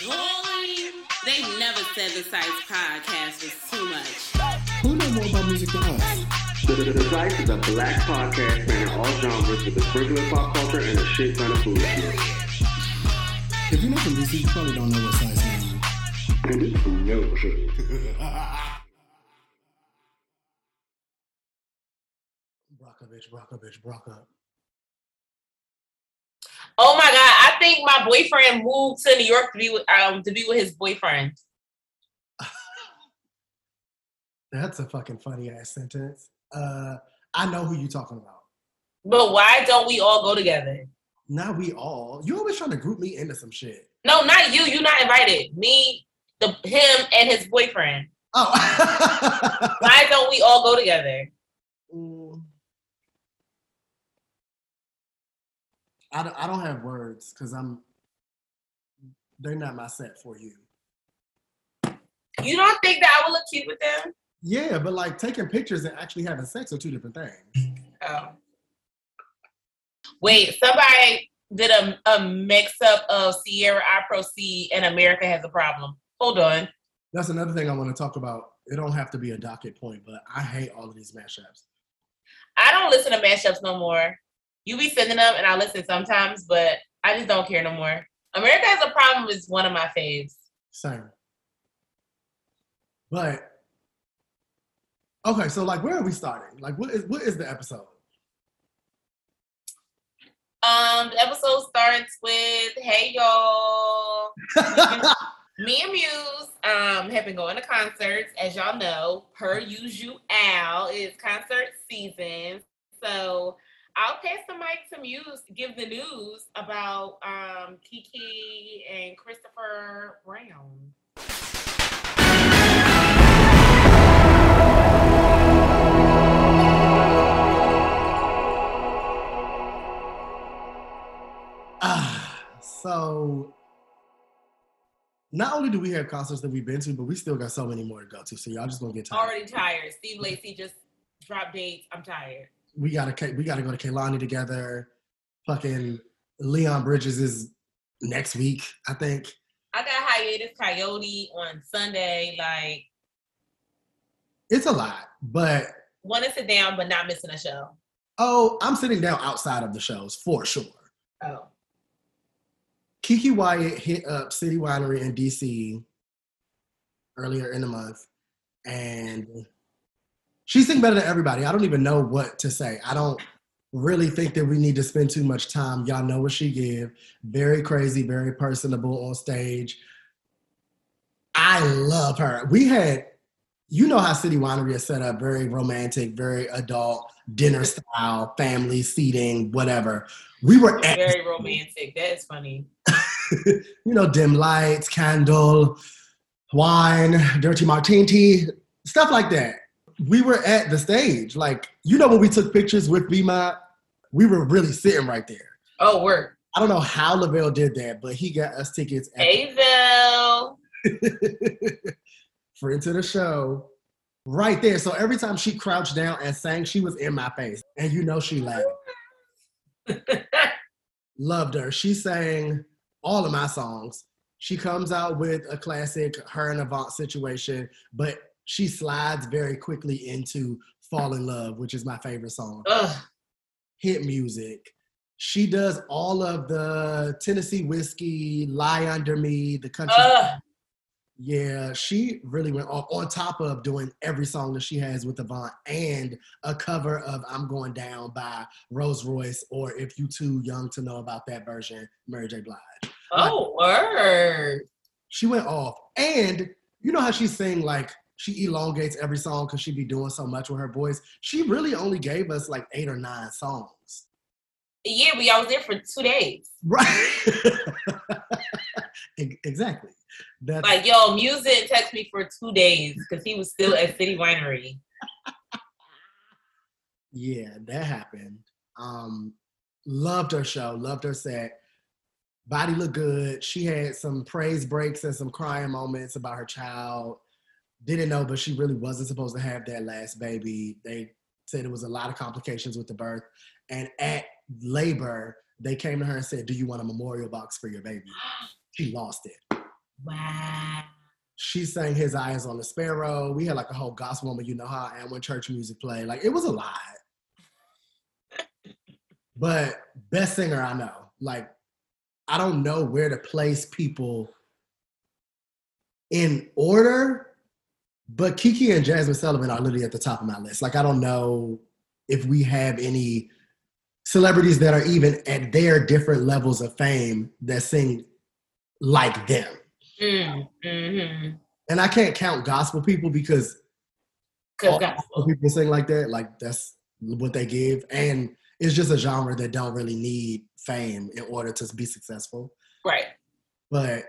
Boy, they never said the Sites podcast was too much. Who know more about music than us? The, the, the Sites is a black podcast spanning all genres with a sprinkle of pop culture and a shit ton of food. If you're not from DC, you probably don't know what size means. And this food never should. Brockovich, Brockovich, Brocka. Oh my god, I think my boyfriend moved to New York to be with um to be with his boyfriend. That's a fucking funny ass sentence. Uh, I know who you're talking about. But why don't we all go together? Not we all. You always trying to group me into some shit. No, not you. You're not invited. Me, the him, and his boyfriend. Oh. Why don't we all go together? I don't, I don't have words because I'm. They're not my set for you. You don't think that I would look cute with them? Yeah, but like taking pictures and actually having sex are two different things. Oh. Wait, somebody did a, a mix up of Sierra I Proceed and America Has a Problem. Hold on. That's another thing I want to talk about. It don't have to be a docket point, but I hate all of these mashups. I don't listen to mashups no more. You be sending them and I listen sometimes, but I just don't care no more. America Has a Problem is one of my faves. Same. But okay, so like, where are we starting? Like, what is what is the episode? Um, the episode starts with, "Hey y'all." Me and Muse um have been going to concerts, as y'all know. Per usual, it's concert season, so I'll pass the mic to Muse to give the news about um Keke and Christopher Brown. Ah, so not only do we have concerts that we've been to, but we still got so many more to go to. So y'all just gonna get tired. Already tired. Steve Lacy just dropped dates. I'm tired. We gotta we gotta go to Kehlani together. Fucking Leon Bridges is next week, I think. I got Hiatus Kaiyote on Sunday. Like, It's a lot, but want to sit down but not missing a show. oh, I'm sitting down outside of the shows for sure. Oh. Keke Wyatt hit up City Winery in DC earlier in the month, and she sing better than everybody. I don't even know what to say. I don't really think that we need to spend too much time. Y'all know what she give. Very crazy, very personable on stage. I love her. We had, you know how City Winery is set up, very romantic, very adult, dinner style, family seating, whatever. We were at Very romantic. That is funny. you know, dim lights, candle, wine, dirty martini, stuff like that. We were at the stage. Like, you know, when we took pictures with BMOT, we were really sitting right there. Oh, work. I don't know how Lavelle did that, but he got us tickets at Hey, Vel. for into the show right there. So every time she crouched down and sang, she was in my face. And you know she laughed. Loved her. She sang all of my songs. She comes out with a classic her and Avant situation, but she slides very quickly into Fall in Love, which is my favorite song. Ugh. Hit music. She does all of the Tennessee whiskey, Lie Under Me, the country. Ugh. Yeah, she really went off on top of doing every song that she has with Avant and a cover of I'm Going Down by Rose Royce, or if you too young to know about that version, Mary J. Blige. Oh, word. She went off. And you know how she sing like she elongates every song because she be doing so much with her voice? She really only gave us like eight or nine songs. Yeah, we all was there for two days. Right. Exactly. That's Like, yo, music text me for two days because he was still at City Winery. Yeah, that happened. Um, loved her show, loved her set. Body looked good. She had some praise breaks and some crying moments about her child. Didn't know, but she really wasn't supposed to have that last baby. They said it was a lot of complications with the birth. And at labor, they came to her and said, Do you want a memorial box for your baby? She lost it. Wow. She sang His Eyes on the Sparrow. We had like a whole gospel moment, you know how I am when church music played. Like it was a lot. but best singer I know. Like I don't know where to place people in order, but Keke and Jazmine Sullivan are literally at the top of my list. Like I don't know if we have any celebrities that are even at their different levels of fame that sing like them. Mm, hmm And I can't count gospel people because gospel people sing like that. Like that's what they give. And it's just a genre that don't really need fame in order to be successful. Right. But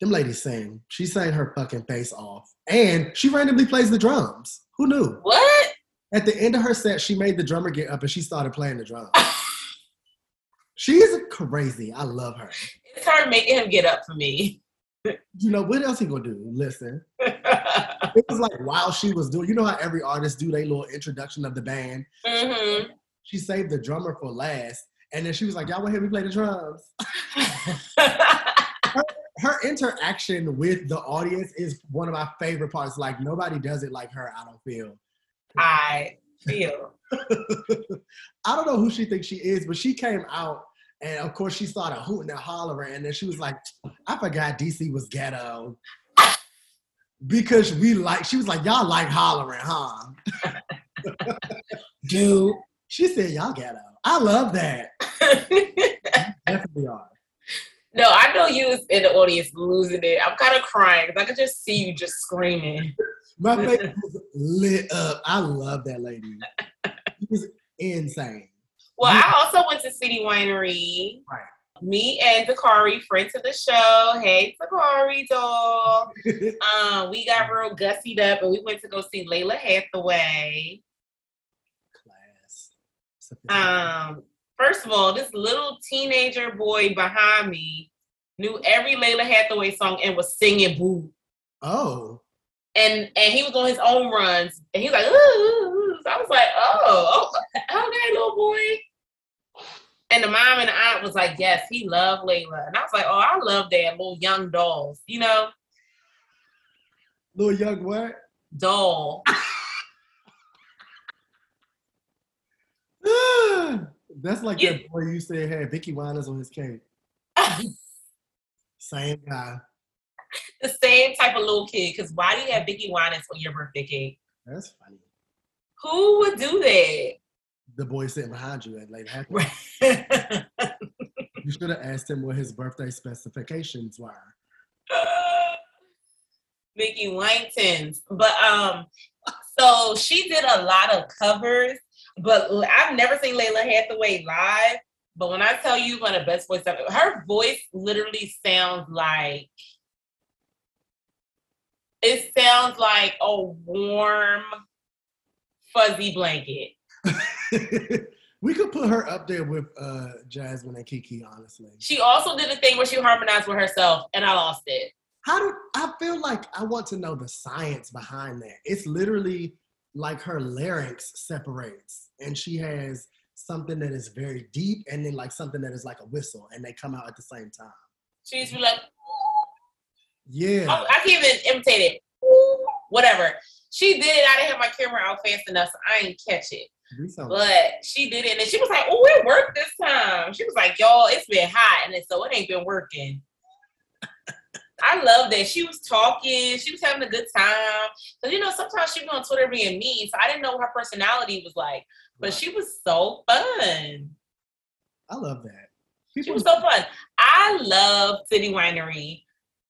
them ladies sing. She sang her fucking face off. And she randomly plays the drums. Who knew? What? At the end of her set, she made the drummer get up and she started playing the drums. She's crazy. I love her. It's her making him get up for me. You know, what else he gonna do? Listen. it was like while she was doing, you know how every artist do their little introduction of the band. mm-hmm. She saved the drummer for last. And then she was like, Y'all want to hear me play the drums? her interaction with the audience is one of my favorite parts. Like nobody does it like her, I don't feel. I feel. I don't know who she thinks she is, but she came out and of course she started hooting and hollering, and then she was like, I forgot DC was ghetto. Because we like, she was like, Y'all like hollering, huh? Dude. She said, Y'all ghetto. I love that. Definitely are. No, I know you was in the audience losing it. I'm kind of crying because I could just see you just screaming. My face was lit up. I love that lady. It was insane. Well, I also went to City Winery. Right. Me and Dakari, friends of the show. Hey, Dakari, doll. um, we got real gussied up and we went to go see Lalah Hathaway. Class. Um, first of all, this little teenager boy behind me knew every Lalah Hathaway song and was singing "Boo." Oh. And and he was on his own runs, and he was like, ooh. So I was like, oh, oh, okay, little boy. And the mom and the aunt was like, yes, he loved Lalah. And I was like, oh, I love that little young dolls, you know, Little young what? doll. That's like You- that boy you said had Vickie Winans on his cake. Same guy. the same type of little kid. Because why do you have Vickie Winans on your birthday cake? That's funny. Who would do that? The boy sitting behind you at like. Right. You should have asked him what his birthday specifications were. Mickey Langton's. But um, so she did a lot of covers, but I've never seen Lalah Hathaway live. But when I tell you one of the best voice ever, her voice literally sounds like it sounds like a warm, fuzzy blanket. we could put her up there with uh, Jazmine and Keke, honestly. She also did a thing where she harmonized with herself, and I lost it. How do I feel like I want to know the science behind that? It's literally like her larynx separates, and she has something that is very deep, and then like something that is like a whistle, and they come out at the same time. She used to be like, Yeah. I, I can't even imitate it. Whatever. She did it. I didn't have my camera out fast enough, so I didn't catch it. But she did it, and she was like, "Oh, it worked this time." She was like, "Y'all, it's been hot, and so it ain't been working." I love that she was talking. She was having a good time. Cause you know sometimes she was on Twitter being mean, so I didn't know what her personality was like. But Right. she was so fun. I love that. She was so fun. I love City Winery.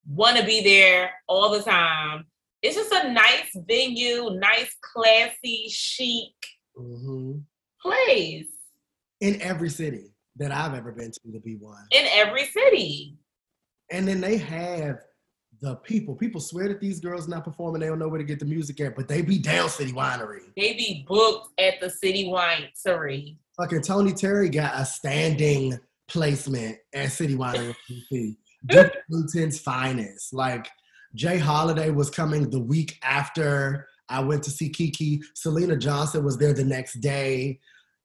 Want to be there all the time. It's just a nice venue, nice, classy, chic Mhm. place in every city that I've ever been to to be one. in every city. And then they have the people. People swear that these girls not performing, they don't know where to get the music at, but they be down City Winery. They be booked at the City Winery. Fucking Tony Terry got a standing placement at City Winery in DC. Duke Ellington's finest. Like J. Holiday was coming the week after I went to see Keke. Syleena Johnson was there the next day.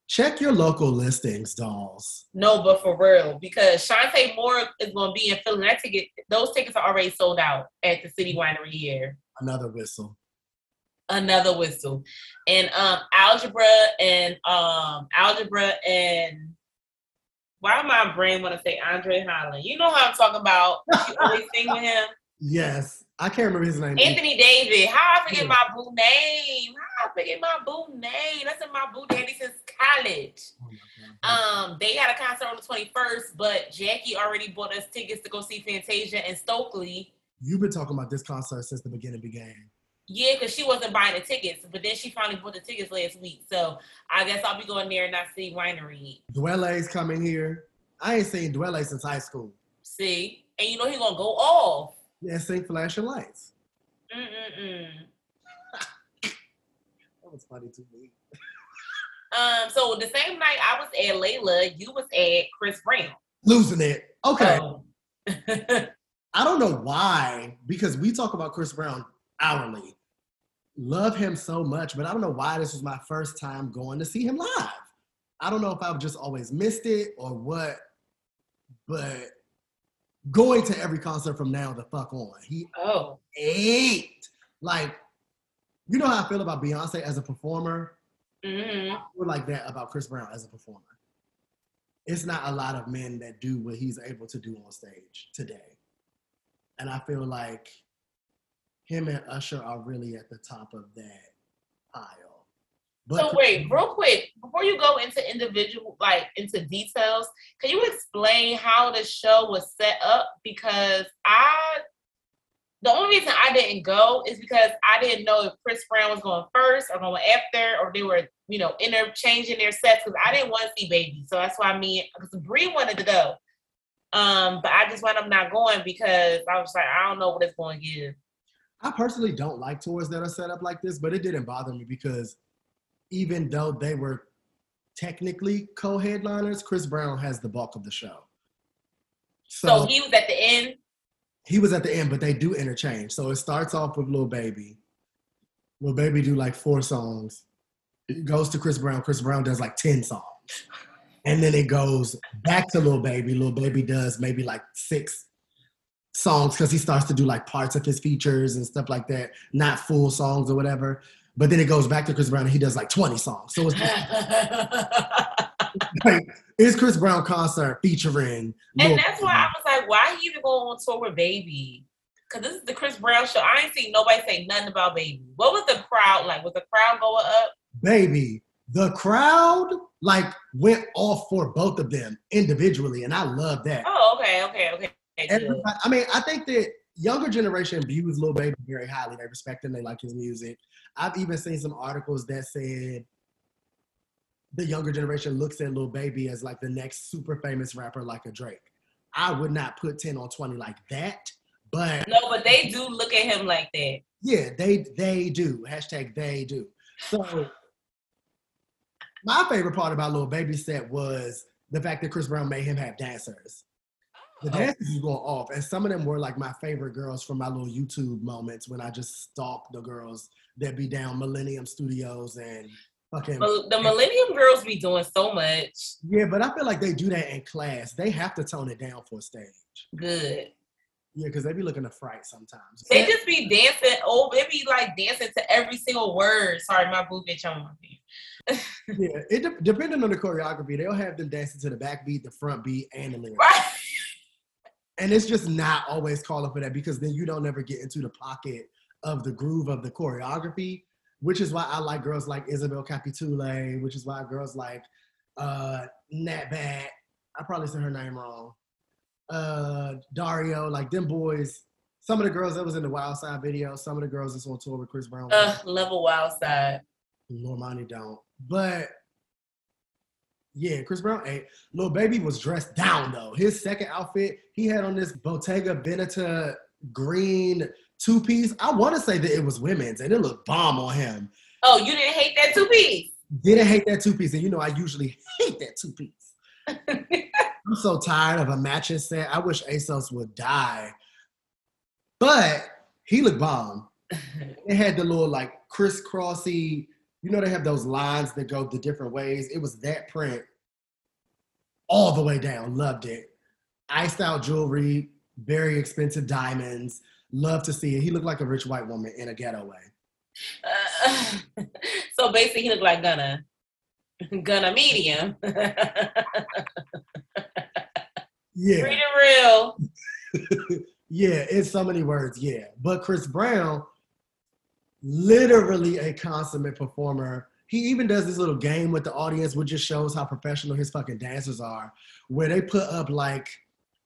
Check your local listings, dolls. No, but for real, because Chanté Moore is going to be in Philly. That ticket, those tickets are already sold out at the City Winery here. Another whistle. Another whistle, and um, algebra and um, algebra and why my brain want to say Andre Holland? You know how I'm talking about. She always sing with him. Yes, I can't remember his name. Anthony David. How I forget Yeah. my boo name? How I forget my boo name? That's been my boo daddy since college. Oh. Um, they had a concert on the 21st, but Jackie already bought us tickets to go see Fantasia and Stokely. You've been talking about this concert since the beginning began. Yeah, because she wasn't buying the tickets, but then she finally bought the tickets last week. So I guess I'll be going there and not see Winery. Dwele's coming here. I ain't seen Dwele since high school. See? And you know he gonna go off. Yeah, sing flashing lights. Mm-mm-mm. That was funny to me. Um, so the same night I was at Lalah, you was at Chris Brown. Losing it. Okay. Oh. I don't know why, because we talk about Chris Brown hourly. Love him so much, but I don't know why this was my first time going to see him live. I don't know if I've just always missed it or what, but going to every concert from now the fuck on. He oh. ate. Like, you know how I feel about Beyonce as a performer? hmm I feel like that about Chris Brown as a performer. It's not a lot of men that do what he's able to do on stage today. And I feel like him and Usher are really at the top of that pile. So wait, real quick, before you go into individual, like into details, can you explain how the show was set up? Because I, the only reason I didn't go is because I didn't know if Chris Brown was going first or going after, or they were, you know, interchanging their sets. Because I didn't want to see Baby, so that's why me, because Bree wanted to go, um, but I just wound up not going because I was like, I don't know what it's going to give. I personally don't like tours that are set up like this, but it didn't bother me because even though they were technically co-headliners, Chris Brown has the bulk of the show. So, he was at the end. he was at the end, but they do interchange. So it starts off with Lil Baby. Lil Baby do like four songs. It goes to Chris Brown. Chris Brown does like 10 songs. And then it goes back to Lil Baby. Lil Baby does maybe like six songs because he starts to do like parts of his features and stuff like that, not full songs or whatever. But then it goes back to Chris Brown and he does like 20 songs. So it's like, it's Chris Brown concert featuring Lil And that's why I was like, why he even going on tour with Baby? Because this is the Chris Brown show. I ain't seen nobody say nothing about Baby. What was the crowd like? Was the crowd going up? baby, the crowd like went off for both of them individually, and I love that. Oh, okay, okay, okay. Everybody, I mean, I think that younger generation views Lil Baby very highly. They respect him. They like his music. I've even seen some articles that said the younger generation looks at Lil Baby as like the next super famous rapper, like a Drake. I would not put ten on twenty like that, but No, but they do look at him like that. yeah, they they do. Hashtag they do. So my favorite part about Lil Baby set was the fact that Chris Brown made him have dancers. The Oh. dances was going off, and some of them were like my favorite girls from my little YouTube moments when I just stalked the girls that be down Millennium Studios and fucking the Millennium Girls be doing so much. yeah. But I feel like they do that in class. They have to tone it down for a stage. Good. Yeah, because they be looking to fright sometimes. They just be dancing. Oh, they be like dancing to every single word. Sorry, my boo bitch on me. yeah, it de- depending on the choreography, they'll have them dancing to the back beat, the front beat, and the lyrics. Right. And it's just not always calling for that because then you don't ever get into the pocket of the groove of the choreography, which is why I like girls like Isabel Capitule, which is why girls like uh Nat Bat, I probably said her name wrong. Uh Dario, like them boys, some of the girls that was in the Wild Side video, some of the girls that's on tour with Chris Brown. Uh, level wild side. Normani don't. But yeah, Chris Brown ate. Lil Baby was dressed down though. His second outfit, he had on this Bottega Veneta green two piece. I want to say that it was women's and it looked bomb on him. Oh, you didn't hate that two piece. Didn't hate that two piece. And you know, I usually hate that two piece. I'm so tired of a matching set. I wish ASOS would die. But he looked bomb. It had the little like crisscrossy you know they have those lines that go the different ways. It was that print all the way down. Loved it. Iced out jewelry, very expensive diamonds. Love to see it. He looked like a rich white woman in a ghetto way. Uh, so basically, he looked like Gunna. Gunna medium. Yeah. Read it real. yeah, it's so many words, yeah. But Chris Brown, literally a consummate performer. He even does this little game with the audience, which just shows how professional his fucking dancers are, where they put up like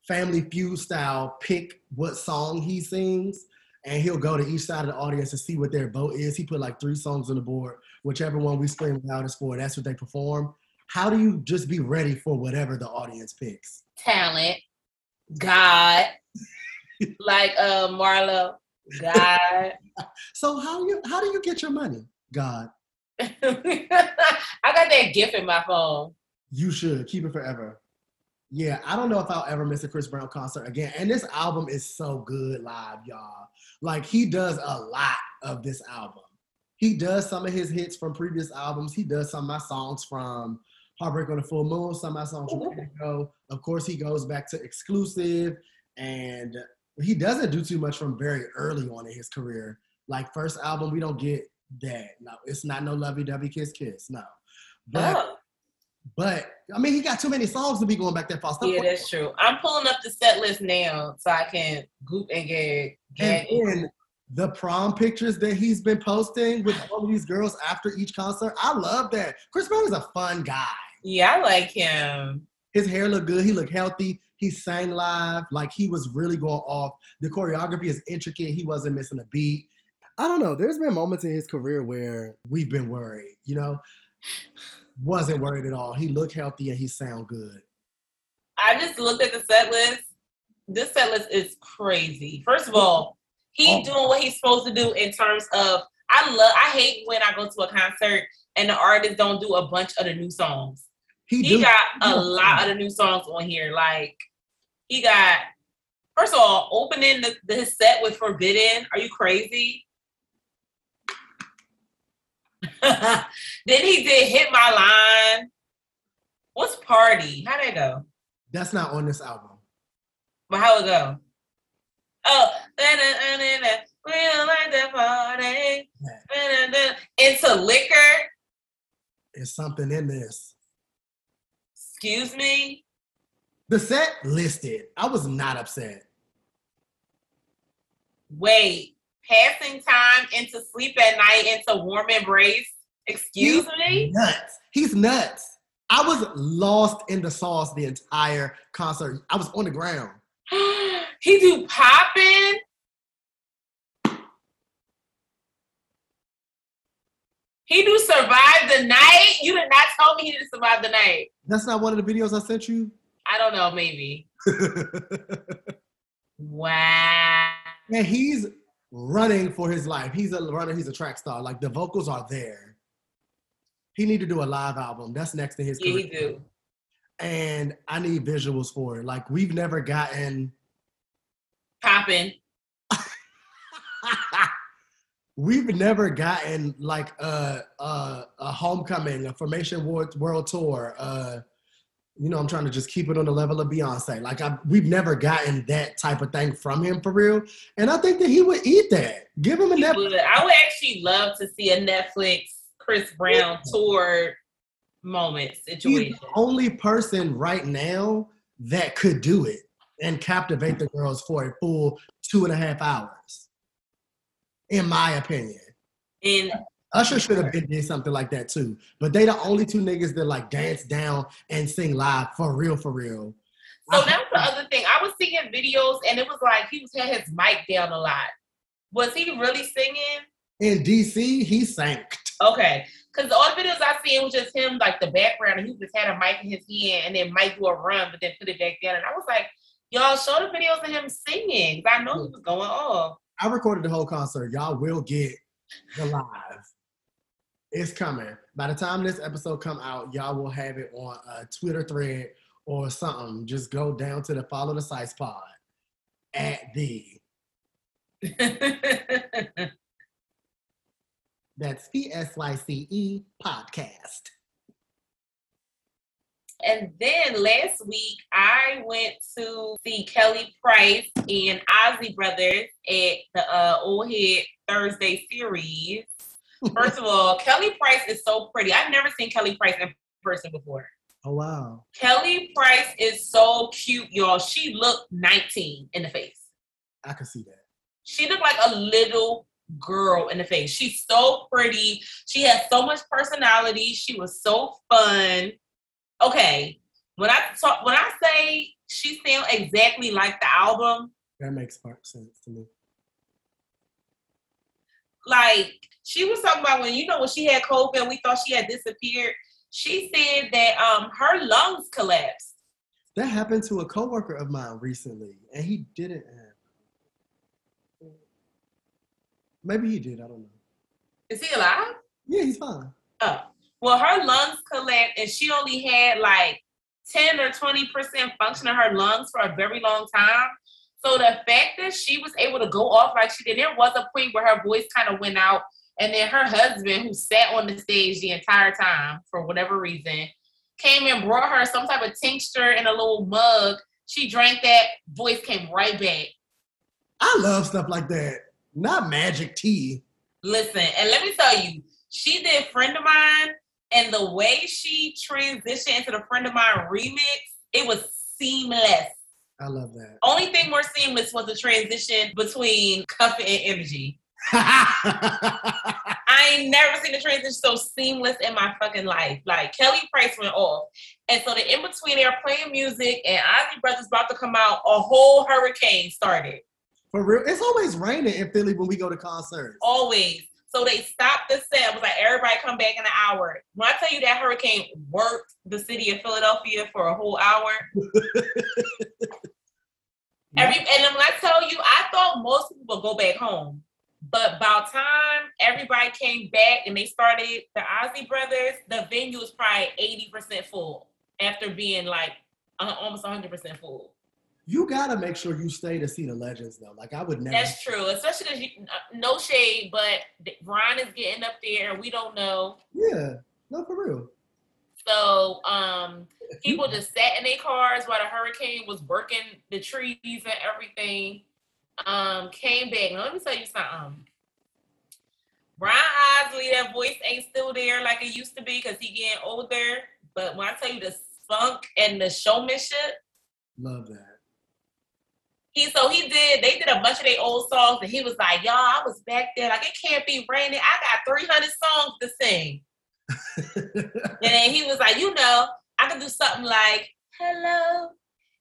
Family Feud style, pick what song he sings, and he'll go to each side of the audience and see what their vote is. He put like three songs on the board, whichever one we scream loudest for, that's what they perform. How do you just be ready for whatever the audience picks? Talent. God. like uh Marlo. God. So how you how do you get your money? God, I got that gif in my phone. you should keep it forever. Yeah, I don't know if I'll ever miss a Chris Brown concert again. And this album is so good live, y'all. Like he does a lot of this album. He does some of his hits from previous albums. He does some of my songs from Heartbreak on the Full Moon, some of my songs from oh, Ready Go. Of course, he goes back to exclusive, and he doesn't do too much from very early on in his career. Like first album, we don't get that. No, it's not no lovey dovey kiss kiss. No, but Oh, but I mean, he got too many songs to be going back that far. Stop yeah, that's true. I'm pulling up the set list now so I can goop and gag. and the prom pictures that he's been posting with all of these girls after each concert. I love that. Chris Brown is a fun guy. Yeah, I like him. His hair looked good. He looked healthy. He sang live. Like he was really going off. The choreography is intricate. He wasn't missing a beat. I don't know. There's been moments in his career where we've been worried, you know? Wasn't worried at all. He looked healthy and he sound good. I just looked at the set list. This set list is crazy. First of all, he Oh. doing what he's supposed to do in terms of I love I hate when I go to a concert and the artists don't do a bunch of the new songs. He, He got a Yeah. lot of the new songs on here. Like he got first of all, opening the, the set with Forbidden. Are you crazy? then he did Hit My Line. What's Party? How'd that go? That's not on this album. But how it go? Oh, we don't like the party. Da-da-da. Into liquor. There's something in this. Excuse me. The set listed. I was not upset. Wait. Passing time into sleep at night into warm embrace. Excuse me. Nuts. He's nuts. I was lost in the sauce the entire concert. I was on the ground. he do popping. He do survive the night. You did not tell me he did survive the night. That's not one of the videos I sent you. I don't know. Maybe. Wow. and he's running for his life. He's a runner. He's a track star. Like the vocals are there. He need to do a live album. That's next to his Yeah, he career. do. And I need visuals for it. Like we've never gotten Popping. we've never gotten like a a, a homecoming, a formation world, world tour. Uh, you know, I'm trying to just keep it on the level of Beyonce. Like I, we've never gotten that type of thing from him for real. And I think that he would eat that. Give him a Netflix. would. I would actually love to see a Netflix Chris Brown tour moment He's situation. the only person right now that could do it and captivate the girls for a full two and a half hours. In my opinion. And Usher should have been did something like that too. But they the only two niggas that like dance down and sing live for real, for real. so that's the other thing. I was seeing videos and it was like he was had his mic down a lot. Was he really singing? In DC, he sank. Okay. Because all the videos I seen was just him, like the background, and he just had a mic in his hand and then might do a run, but then put it back down. And I was like, y'all show the videos of him singing. I know he was going off. I recorded the whole concert. Y'all will get the live. It's coming. By the time this episode come out, y'all will have it on a Twitter thread or something. Just go down to the follow the sites pod at the That's P S Y C E podcast. And then last week, I went to see Kelly Price and Isley Brothers at the uh, Old Head Thursday series. First of all, Kelly Price is so pretty. I've never seen Kelly Price in person before. Oh wow. Kelly Price is so cute, y'all. She looked 19 in the face. I can see that. She looked like a little girl in the face. She's so pretty. She has so much personality. She was so fun. Okay, when I talk, when I say she sounds exactly like the album, That makes sense to me. like she was talking about when you know when she had COVID and we thought she had disappeared. She said that um her lungs collapsed. That happened to a coworker of mine recently, and he didn't have. Maybe he did. I don't know. Is he alive? Yeah, he's fine. Oh, well, her lungs collapsed, and she only had like ten or twenty percent function in her lungs for a very long time. So the fact that she was able to go off like she did, there was a point where her voice kind of went out, and then her husband, who sat on the stage the entire time for whatever reason, came and brought her some type of tincture in a little mug. She drank that, voice came right back. I love stuff like that. Not magic tea. Listen, and let me tell you, she did friend of mine, and the way she transitioned into the friend of mine remix, it was seamless. I love that. Only thing more seamless was the transition between Cuff and Energy. I ain't never seen a transition so seamless in my fucking life. Like Kelly Price went off. And so the in between they're playing music and Isley Brothers about to come out, a whole hurricane started. For real, it's always raining in Philly when we go to concerts. Always. So they stopped the set. It was like everybody come back in an hour. When I tell you that hurricane worked the city of Philadelphia for a whole hour. Every and then when I tell you, I thought most people would go back home. But by the time everybody came back and they started the Isley Brothers, the venue was probably 80% full after being like uh, almost 100% full. You gotta make sure you stay to see the legends though. Like I would never. That's true, especially because no shade, but Ron is getting up there and we don't know. Yeah, no, for real. So um, people just sat in their cars while the hurricane was working the trees and everything. Um, came back. Now, let me tell you something. Brian Isley, that voice ain't still there like it used to be because he getting older. But when I tell you the spunk and the showmanship, Love that. He so he did. They did a bunch of their old songs, and he was like, "Y'all, I was back there. Like it can't be raining. I got 300 songs to sing." And then he was like, you know, I can do something like, hello,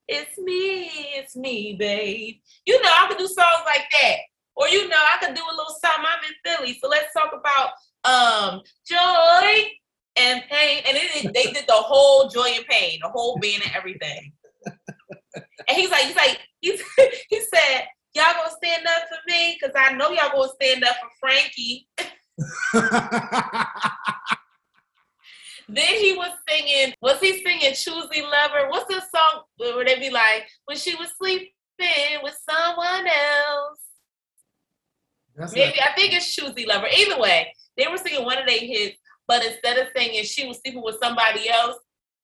it's me, it's me, babe. You know, I can do songs like that. Or, you know, I can do a little something. I'm in Philly. So let's talk about um joy and pain. And it, they did the whole joy and pain, the whole band and everything. And he's like, he's like, he's, he said, y'all gonna stand up for me? Because I know y'all gonna stand up for Frankie. Then he was singing, was he singing Choosey Lover? What's the song where they be like, when she was sleeping with someone else? That's Maybe, I think it's Choosey Lover. Either way, they were singing one of their hits, but instead of singing she was sleeping with somebody else,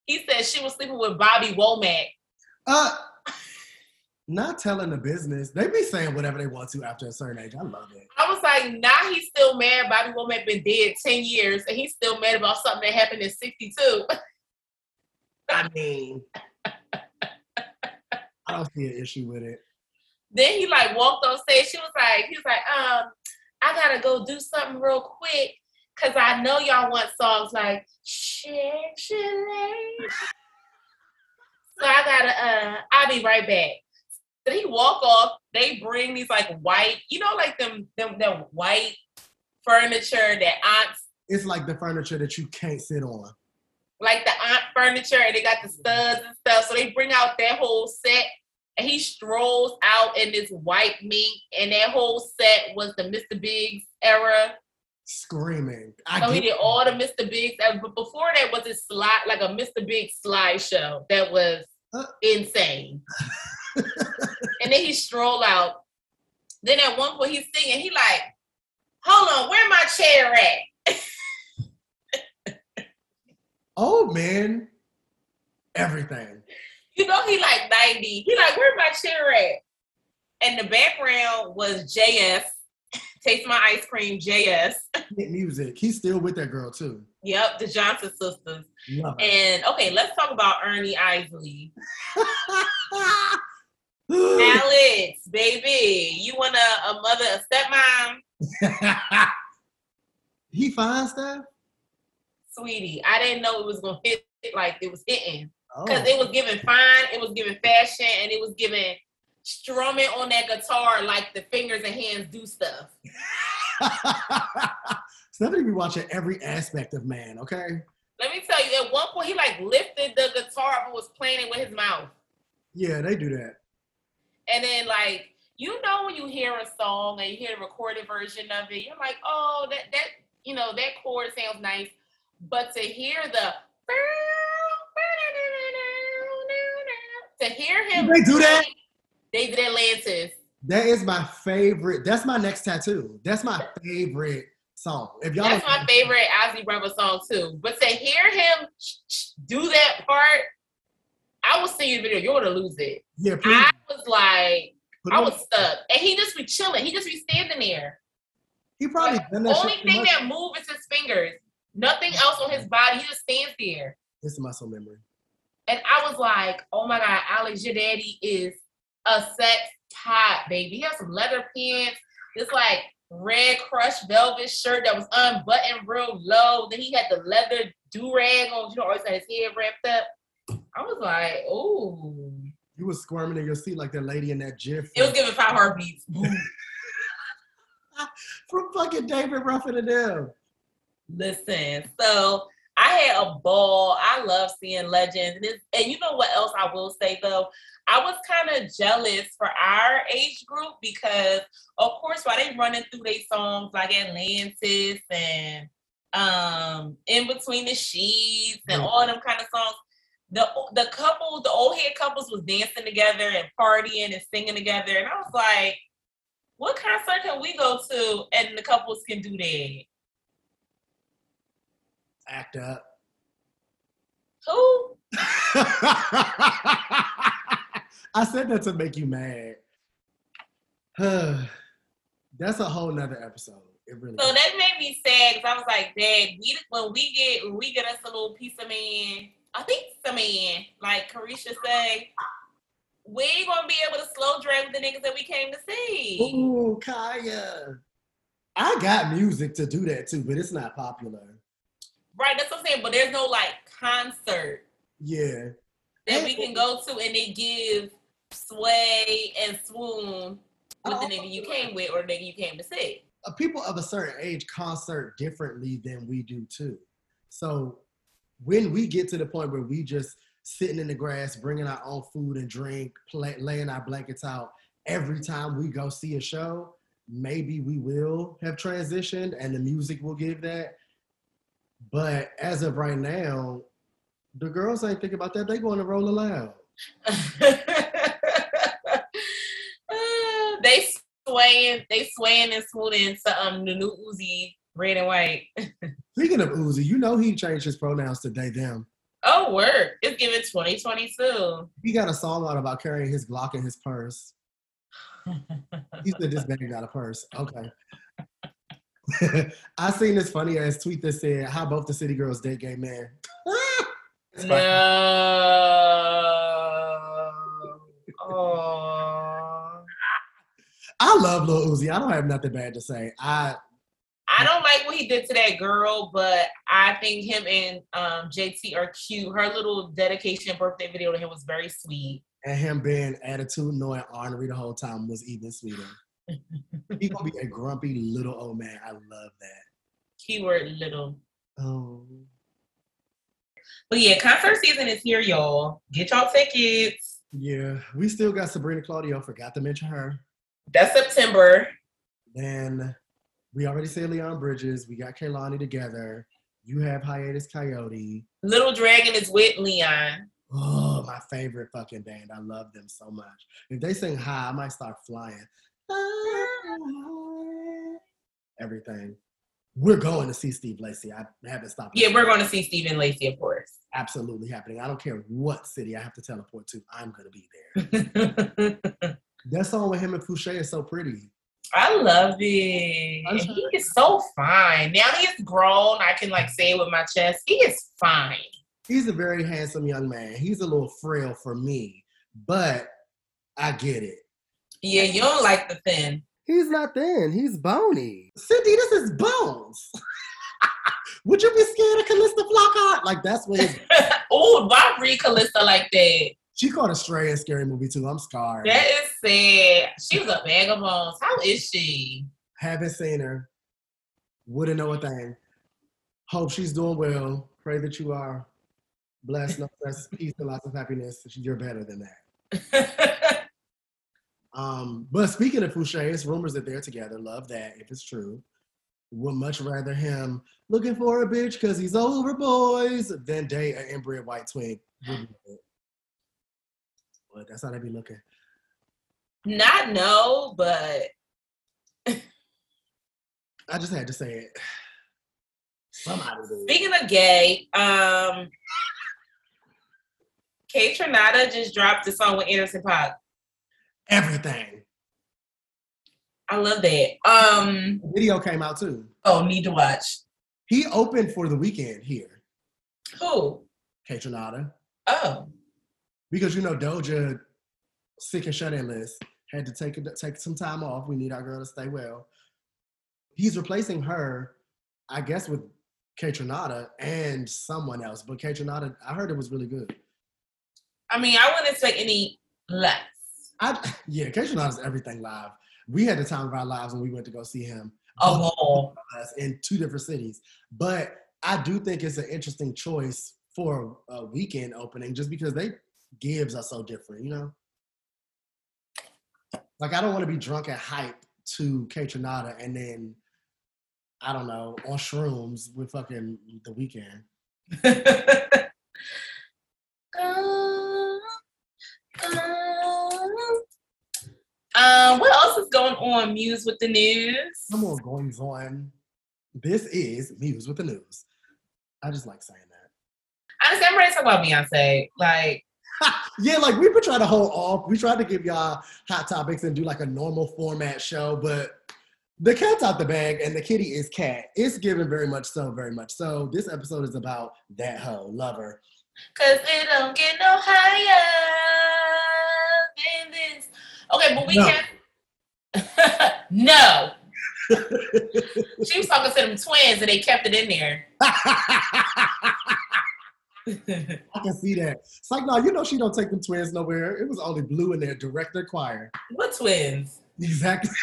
he said she was sleeping with Bobby Womack. uh, not telling the business. They be saying whatever they want to after a certain age. I love it. I was like, now he's still mad. Bobby Womack been dead 10 years, and he's still mad about something that happened in 62. I mean, I don't see an issue with it. Then he like walked on stage. She was like, he was like, um, I gotta go do something real quick because I know y'all want songs like Sexually. So I gotta uh I'll be right back. So he walk off, they bring these like white, you know, like them them them white furniture that aunts It's like the furniture that you can't sit on. like the aunt furniture and they got the studs and stuff. So they bring out that whole set and he strolls out in this white mink and that whole set was the Mr. Biggs era. Screaming. I So he did all the Mr. Biggs, but before that was a slide, like a Mr. Biggs slideshow that was Uh. insane. and then he stroll out. Then at one point he's singing, he like, hold on, where my chair at? Old oh, man, everything. You know he like 90. He like, where my chair at? And the background was JS. Taste my ice cream, JS. Music. He's still with that girl too. Yep, the Johnson sisters. And okay, let's talk about Ernie Isley. Alex, baby, you want a, a mother, a stepmom? he fine stuff. Sweetie, I didn't know it was gonna hit like it was hitting. Oh. Because it was giving fine, it was giving fashion, and it was giving strumming on that guitar like the fingers and hands do stuff. Stephanie be watching every aspect of man. Okay. Let me tell you, at one point he like lifted the guitar up and was playing it with his mouth. Yeah, they do that. And then like you know when you hear a song and you hear the recorded version of it, you're like, oh, that that you know that chord sounds nice. But to hear the to hear him They do that? They did Atlantis. That is my favorite. That's my next tattoo. That's my favorite song. If y'all That's my favorite Isley Brother song too. But to hear him do that part, I was seeing the video. You're gonna lose it. Yeah, please. I was like, put I on- was stuck, and he just be chilling. He just be standing there. he probably Like, done that only thing that moves is his fingers. Nothing else on his body. He just stands there. It's muscle memory. And I was like, oh my God, Alex, your daddy is a sex top, baby. He has some leather pants, this like red crushed velvet shirt that was unbuttoned real low. Then he had the leather do rag on, you know, always had his hair wrapped up. I was like, oh. You was squirming in your seat like that lady in that GIF It was giving five heartbeats. from fucking David Ruffin and them. Listen, so I had a ball. I love seeing legends. And, it's, and you know what else I will say though? I was kind of jealous for our age group because, of course, while they running through their songs like Atlantis and um In Between the Sheets and all them kind of songs, the the couple, the old head couples was dancing together and partying and singing together. And I was like, what concert can we go to and the couples can do that? Act up. Who? I said that to make you mad. That's a whole nother episode. It really So is. that made me sad because I was like, Dad, we when we get when we get us a little piece of man, I think some man, like Carisha say, we ain't gonna be able to slow drag with the niggas that we came to see. Ooh, Kaya. I got music to do that too, but it's not popular. Right, that's what I'm saying. But there's no like concert Yeah. that we can go to and they give sway and swoon with the nigga you came with or the nigga you came to see. Uh, People of a certain age concert differently than we do too. So when we get to the point where we just sitting in the grass, bringing our own food and drink, play, laying our blankets out every time we go see a show, maybe we will have transitioned and the music will give that. But as of right now, the girls ain't thinking about that. They going to roll loud. they swaying, they swaying and swooning to um the new Uzi, red and white. Speaking of Uzi, you know he changed his pronouns to they them. Oh, word! It's giving 2022. He got a song out about carrying his Glock in his purse. He said this baby got a purse. Okay. I seen this funny ass tweet that said, "How both the city girls date gay men." No. Oh. I love Lil Uzi. I don't have nothing bad to say. I I don't like what he did to that girl, but I think him and um, JT are cute. Her little dedication birthday video to him was very sweet. and him being attitudinal and ornery the whole time was even sweeter. he gonna be a grumpy little old man. I love that. Keyword little. Oh, But yeah, concert season is here, y'all. Get y'all tickets. yeah. We still got Sabrina Claudio. Forgot to mention her. That's September. Then we already said Leon Bridges. We got Kehlani together. You have Hiatus Kaiyote. Little Dragon is with Leon. Oh, my favorite fucking band. I love them so much. If they sing high, I might start flying. Ah. everything. We're going to see Steve Lacy. I haven't stopped. Yeah, we're going to see Stephen Lacey, of course. absolutely happening. I don't care what city I have to teleport to. I'm gonna be there. that song with him and Fousheé is so pretty. I love it. I'm And he is so fine. Now he is grown. I can like say it with my chest. He is fine. He's a very handsome young man. He's a little frail for me, but I get it. Yeah, you don't like the thin. He's not thin. He's bony. Cindy, this is bones. Would you be scared of Calista Flockhart? Like that's what his, oh, why read Calista like that? She called a stray a scary movie too. I'm scarred. That is sad. She was a bag of bones. How is she? Haven't seen her. Wouldn't know a thing. Hope she's doing well. Pray that you are blessed, no stress, peace, and lots of happiness. You're better than that. Um, but speaking of Fousheé, it's rumors that they're together. Love that if it's true. Would much rather him looking for a bitch because he's over boys than date an inbred white twin. Wouldn't do it. But that's how they be looking. Not no, but I just had to say it. Somebody do. speaking of gay, um, Kate Trinata just dropped a song with Anderson Paak. Everything. I love that. Um, The video came out too. oh, need to watch. He opened for the Weeknd here, Who? Kaytranada, Oh, because you know Doja, sick and shut in list, had to take a, take some time off. We need our girl to stay well. He's replacing her, I guess, with Kaytranada and someone else. But Kaytranada, I heard it was really good. I mean, I wouldn't expect any less. I yeah, Renata's everything live. We had the time of our lives when we went to go see him. Of all. in two different cities. But I do think it's an interesting choice for a Weeknd opening just because they gives are so different, you know? Like I don't want to be drunk at hype to Kaytranada and then I don't know, on shrooms with fucking the Weeknd. um, what else is going on, Muse, with the news? Come on, going on. This is Muse with the News. I just like saying that. Honestly, I'm ready to talk about Beyonce. Like, yeah, like we've been trying to hold off. We tried to give y'all hot topics and do like a normal format show, but the cat's out the bag and the kitty is cat. It's given very much so, very much so. This episode is about that hoe, lover. cause it don't get no higher than this. Okay, but we No. can't. no. She was talking to them twins and they kept it in there. I can see that. It's like, no, you know she don't take them twins nowhere. It was only Blue in there, director choir. what twins? Exactly.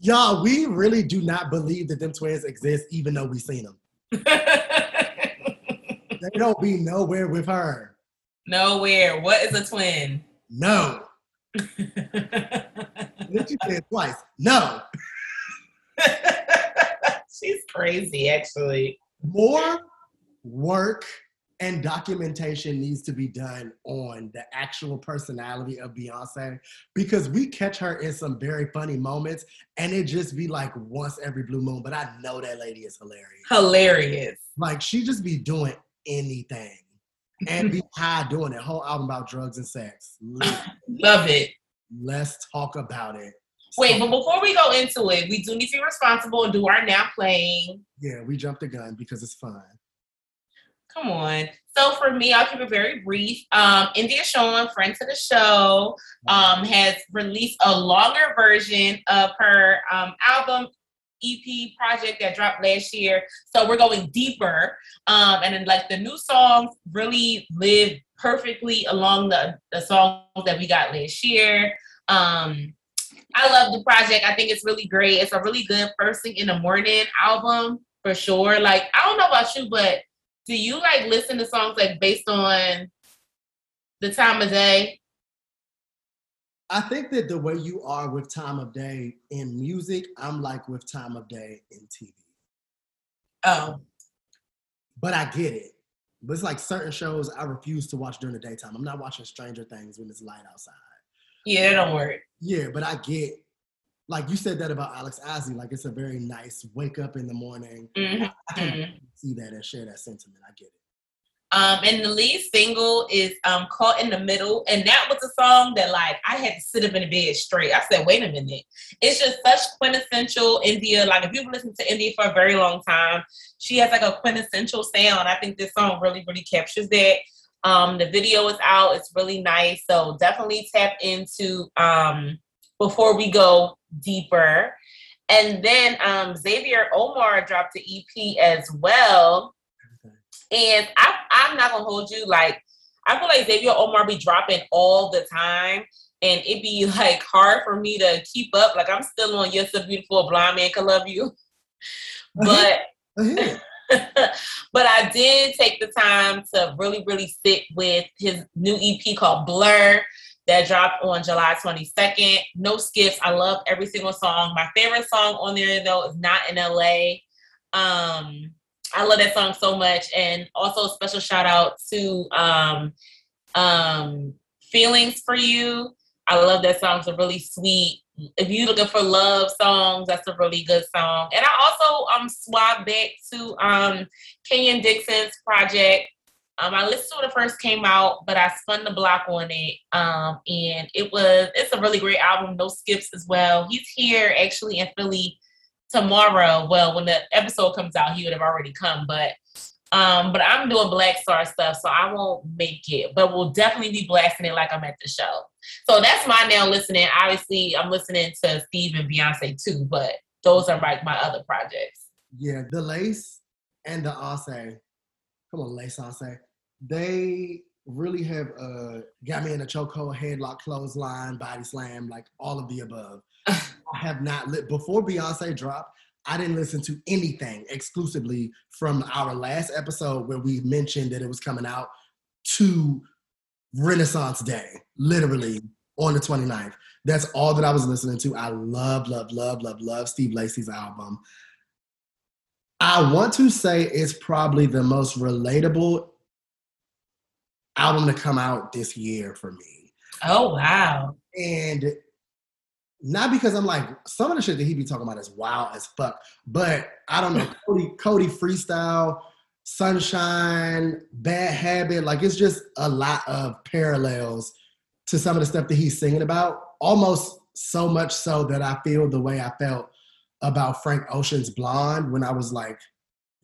Y'all, we really do not believe that them twins exist, even though we seen them. They don't be nowhere with her. Nowhere. What is a twin? No. Then she said twice. No. She's crazy, actually. More work and documentation needs to be done on the actual personality of Beyonce because we catch her in some very funny moments and it just be like once every blue moon. But I know that lady is hilarious. Hilarious. Like she just be doing anything and be high doing it. Whole album about drugs and sex. Love it. Let's talk about it. Wait, but before we go into it, we do need to be responsible and do our now playing. Yeah, we jumped the gun because it's fun. Come on. So for me, I'll keep it very brief. Um, India Shawn, friend to the show, um, has released a longer version of her um, album EP project that dropped last year. So we're going deeper. Um, and then like the new songs really live perfectly along the, the songs that we got last year. Um, I love the project. I think it's really great. It's a really good first thing in the morning album for sure. Like, I don't know about you, but do you like listen to songs like based on the time of day? I think that the way you are with time of day in music, I'm like with time of day in TV. Oh, But I get it. But it's like certain shows I refuse to watch during the daytime. I'm not watching Stranger Things when it's light outside. yeah, that don't work. Yeah, but I get like you said that about Alex Isley, like it's a very nice wake up in the morning. Mhm. I can see that and share that sentiment. I get it. Um, and the lead single is um, "Caught in the Middle," and that was a song that like I had to sit up in the bed straight. I said, "Wait a minute!" It's just such quintessential India. Like if you've listened to India for a very long time, she has like a quintessential sound. I think this song really, really captures that. Um, the video is out; it's really nice. So definitely tap into um, before we go deeper. And then um, Xavier Omar dropped the EP as well. And I, I'm not gonna hold you. Like I feel like Xavier Omar be dropping all the time, and it be like hard for me to keep up. Like I'm still on "You're So Beautiful," a blind man can love you, but did take the time to really, really sit with his new EP called Blur that dropped on July 22nd. No skips. I love every single song. My favorite song on there though is Not in LA. Um, I love that song so much. And also a special shout out to um, um, Feelings for You. I love that song. It's a really sweet. If you're looking for love songs, that's a really good song. And I also um swapped back to um Kenyon Dixon's project. Um, I listened to it when it first came out, but I spun the block on it. Um, and it was it's a really great album, no skips as well. He's here actually in Philly tomorrow. Well, when the episode comes out, he would have already come, but um, but I'm doing Black Star stuff, so I won't make it, but we'll definitely be blasting it like I'm at the show. So that's my now listening. Obviously, I'm listening to Steve and Beyonce too, but those are like my other projects. Yeah, the lace and the Ase, come on, lace Ase, they really have uh, got me in a chokehold, headlock, clothesline, body slam, like all of the above. I have not lit before Beyonce dropped. I didn't listen to anything exclusively from our last episode where we mentioned that it was coming out to Renaissance Day, literally on the 29th. That's all that I was listening to. I love, love, love, love, love Steve Lacy's album. I want to say it's probably the most relatable album to come out this year for me. Oh wow. And not because I'm like some of the shit that he be talking about is wild as fuck, but I don't know Cody Cody freestyle, Sunshine, Bad Habit, like it's just a lot of parallels to some of the stuff that he's singing about. Almost so much so that I feel the way I felt about Frank Ocean's Blonde when I was like,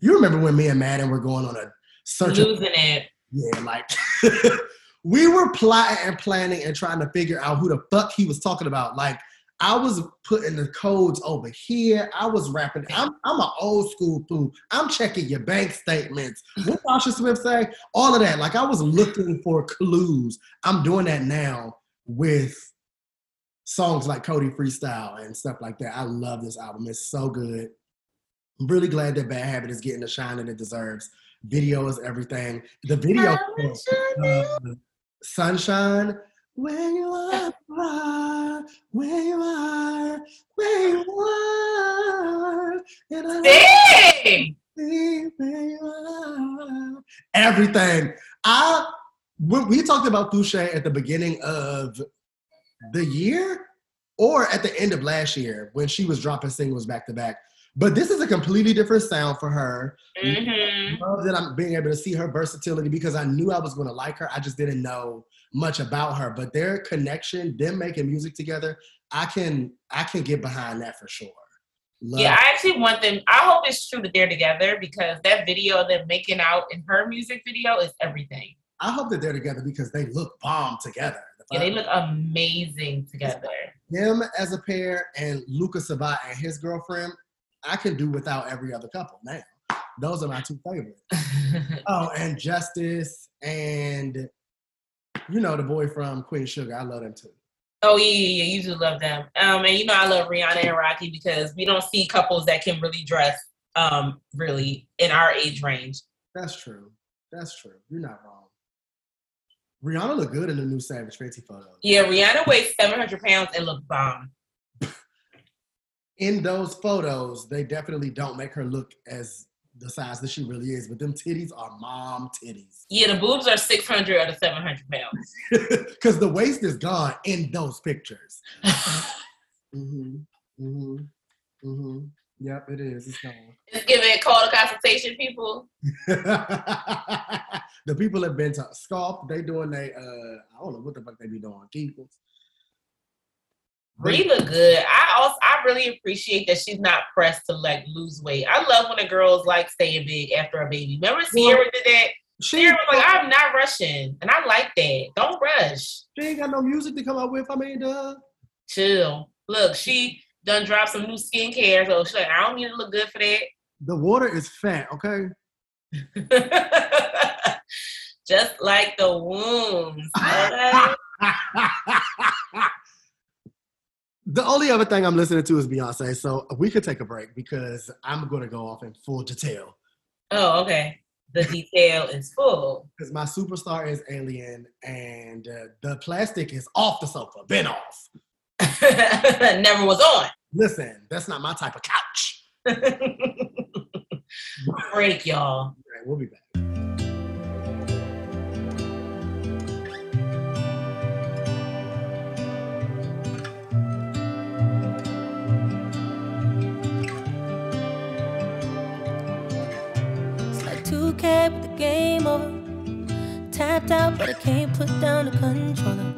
you remember when me and Madden were going on a search of Losing it. yeah, like we were plotting and planning and trying to figure out who the fuck he was talking about. Like I was putting the codes over here. I was rapping. I'm I'm an old school fool. I'm checking your bank statements. What Tasha Swift say? All of that. Like I was looking for clues. I'm doing that now with songs like Cody Freestyle and stuff like that. I love this album. It's so good. I'm really glad that Bad Habit is getting the shine that it deserves. Video is everything. The video uh, Sunshine, where you are, where you are, where you are, and I Dang! see where you are. Everything. I when we talked about Fousheé at the beginning of the year or at the end of last year when she was dropping singles back to back. But this is a completely different sound for her. Mhm. love that I'm being able to see her versatility because I knew I was going to like her. I just didn't know much about her. But their connection, them making music together, I can I can get behind that for sure. Love Yeah, I actually want them. I hope it's true that they're together because that video of them making out in her music video is everything. I hope that they're together because they look bomb together. Yeah, they look amazing together. Him as a pair and Luka Sabbat and his girlfriend, I can do without every other couple now. Those are my two favorites. Oh, and Justice and you know the boy from Queen Sugar. I love them too. oh yeah, yeah, yeah, you do love them. Um, and you know I love Rihanna and Rocky because we don't see couples that can really dress um really in our age range. That's true. That's true. You're not wrong. Rihanna looked good in the new Savage Fenty photo. Yeah, Rihanna weighs seven hundred pounds and looks bomb. In those photos, they definitely don't make her look as the size that she really is, but them titties are mom titties. Yeah, the boobs are six hundred out of seven hundred pounds. Because the waist is gone in those pictures. mm-hmm. Mm-hmm. Mm-hmm. Yep, it is. It's gone. Just give it a call to consultation, people. the people have been to scoff. They doing they uh I don't know what the fuck they be doing. Keepers. Bree look good. I also I really appreciate that she's not pressed to like lose weight. I love when a girl's like staying big after a baby. Remember Ciara did that? She, Ciara was like, I'm not rushing. And I like that. Don't rush. she ain't got no music to come out with. I mean, duh. Chill. Look, she done dropped some new skincare. So she's like, I don't need to look good for that. The water is fat, okay? Just like the wounds. the only other thing I'm listening to is Beyonce, so we could take a break because I'm going to go off in full detail. oh, okay. The detail is full. Because my superstar is Alien, and uh, the plastic is off the sofa, been off. Never was on. Listen, that's not my type of couch. Break, y'all. All right, we'll be back. Game over. Tapped out, but I can't put down the controller.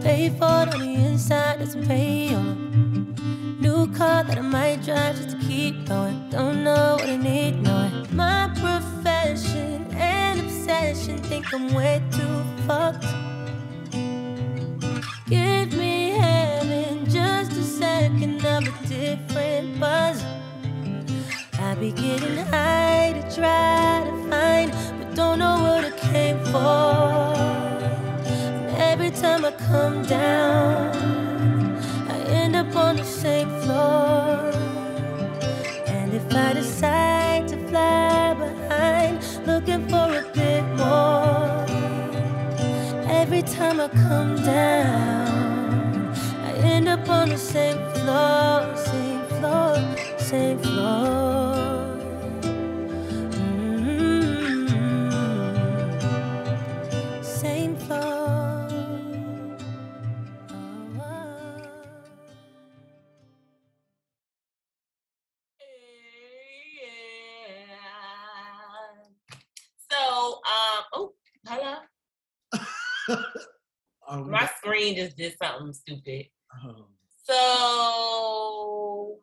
Pay for it on the inside, doesn't pay on. New car that I might drive just to keep going. Don't know what I need, knowing my profession and obsession. Think I'm way too fucked. Give me heaven, just a second of a different buzz. I be getting high to try to find, but don't know what I came for. Every time I come down, I end up on the same floor. And if I decide to fly behind, looking for a bit more. Every time I come down, I end up on the same floor, same floor, same floor. Um, My screen just did something stupid. um, So,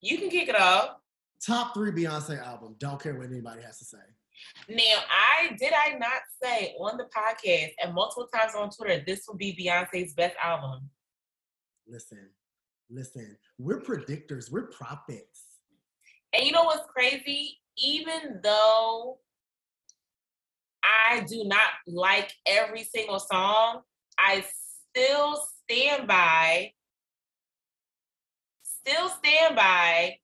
you can kick it off. top three Beyonce album. Don't care what anybody has to say. Now, I did I not say on the podcast and multiple times on Twitter this will be Beyonce's best album. Listen, listen. We're predictors. We're prophets. And you know what's crazy? Even though I do not like every single song, I still stand by, still stand by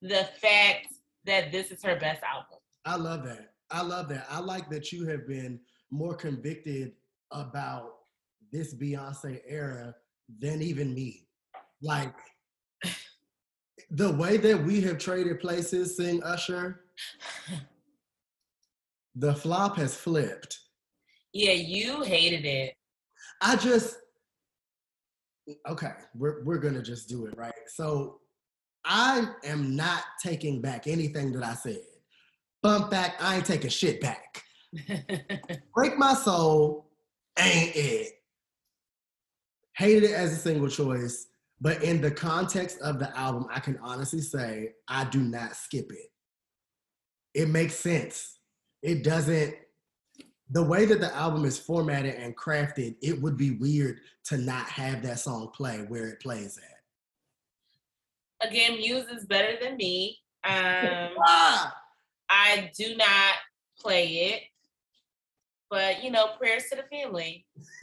the fact that this is her best album. I love that. I love that. I like that you have been more convicted about this Beyonce era than even me. Like the way that we have traded places, sing Usher, the flop has flipped. Yeah, you hated it. I just okay, we're we're gonna just do it, right? So I am not taking back anything that I said. Bump back, I ain't taking shit back. Break My Soul ain't it. Hated it as a single choice, but in the context of the album, I can honestly say I do not skip it. It makes sense. It doesn't, the way that the album is formatted and crafted, it would be weird to not have that song play where it plays at. Again, Muse is better than me. Um, Ah! I do not play it, but you know, prayers to the family.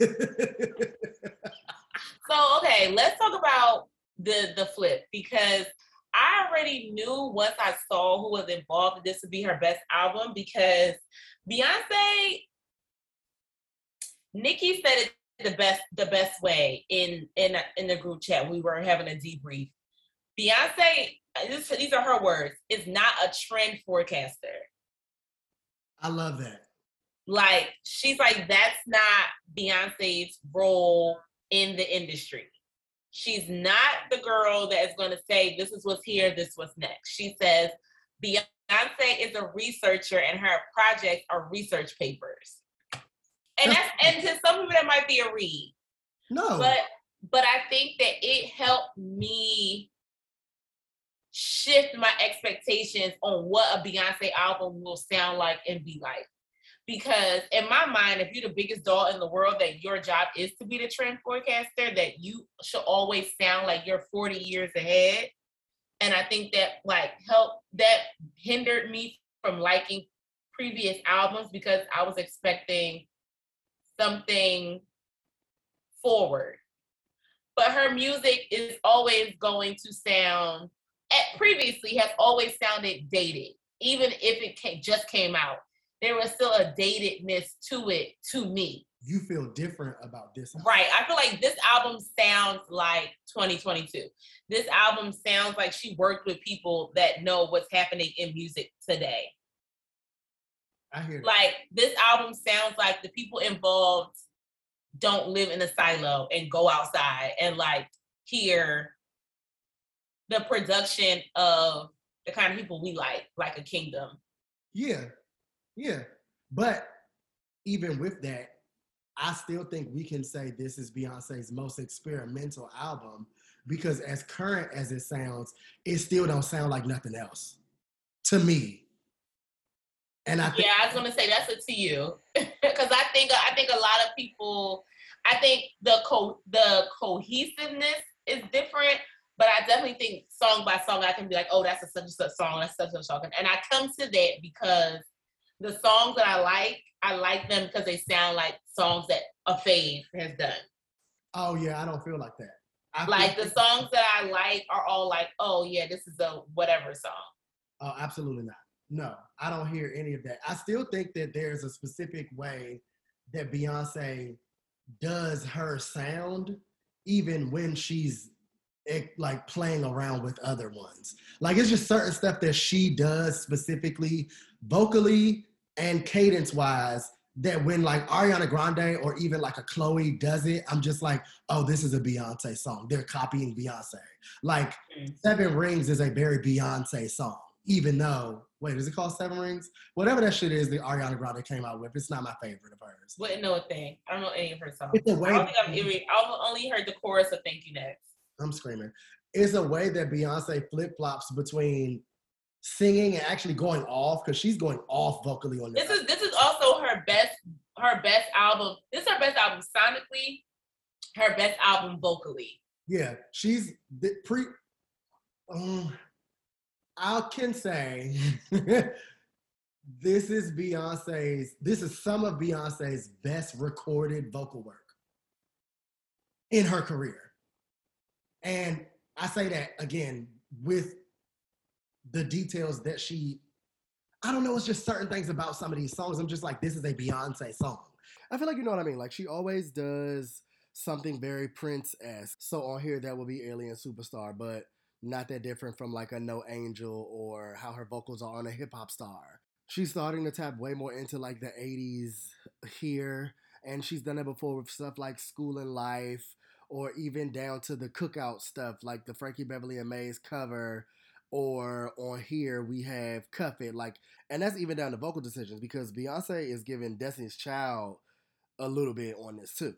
So okay, let's talk about the the flip because I already knew once I saw who was involved that this would be her best album because Beyonce, Nikki said it the best the best way in in in the group chat. We were having a debrief. Beyonce, this, these are her words, is not a trend forecaster. I love that. Like she's like that's not Beyonce's role in the industry. She's not the girl that is going to say, this is what's here, this was next. She says, Beyonce is a researcher and her projects are research papers. And that's and to some people that might be a read. No. But but I think that it helped me shift my expectations on what a Beyonce album will sound like and be like. Because in my mind, if you're the biggest doll in the world, that your job is to be the trend forecaster, that you should always sound like you're 40 years ahead. And I think that like help that hindered me from liking previous albums because I was expecting something forward. But her music is always going to sound at previously has always sounded dated, even if it came, just came out. There was still a datedness to it to me. You feel different about this. album. Right. I feel like this album sounds like 2022. This album sounds like she worked with people that know what's happening in music today. I hear that. Like this album sounds like the people involved don't live in a silo and go outside and like hear the production of the kind of people we like, like a kingdom. Yeah, yeah. But even with that, I still think we can say this is Beyonce's most experimental album because as current as it sounds, it still don't sound like nothing else to me. And I think Yeah, I was gonna say that's it to you because I think I think a lot of people. I think the co the cohesiveness is different, but I definitely think song by song I can be like, oh, that's a such and such song, that's such such song, and I come to that because the songs that I like, I like them because they sound like songs that a fave has done. oh yeah, I don't feel like that. I Like the songs that I like are all like, oh yeah, this is a whatever song. Oh, absolutely not. No, I don't hear any of that. I still think that there's a specific way that Beyonce does her sound, even when she's eh, like playing around with other ones. Like it's just certain stuff that she does specifically, vocally and cadence wise. That when like Ariana Grande or even like a Chloe does it, I'm just like, oh, this is a Beyonce song. They're copying Beyonce. Like Mm. Seven Rings is a very Beyonce song, even though, wait, is it called Seven Rings? Whatever that shit is that Ariana Grande came out with, it's not my favorite of hers. Wouldn't know a thing. I don't know any of her songs. It's a I way, don't think I've, even, I've only heard the chorus of Thank You Next. I'm screaming. It's a way that Beyonce flip flops between singing and actually going off because she's going off vocally on this. This is this is also her best her best album. This is her best album sonically, her best album vocally. Yeah, she's the pre. Um, I can say this is Beyonce's. This is some of Beyonce's best recorded vocal work in her career, and I say that again with the details that she. I don't know. It's just certain things about some of these songs. I'm just like, this is a Beyonce song. I feel like you know what I mean. Like she always does something very Prince esque. So on here, that will be Alien Superstar, but not that different from like a No Angel or how her vocals are on a hip hop star. She's starting to tap way more into like the 80s here, and she's done it before with stuff like Schoolin' Life, or even down to the cookout stuff like the Frankie Beverly and Maze cover. Or on here we have Cuff It, like, and that's even down to vocal decisions because Beyonce is giving Destiny's Child a little bit on this too.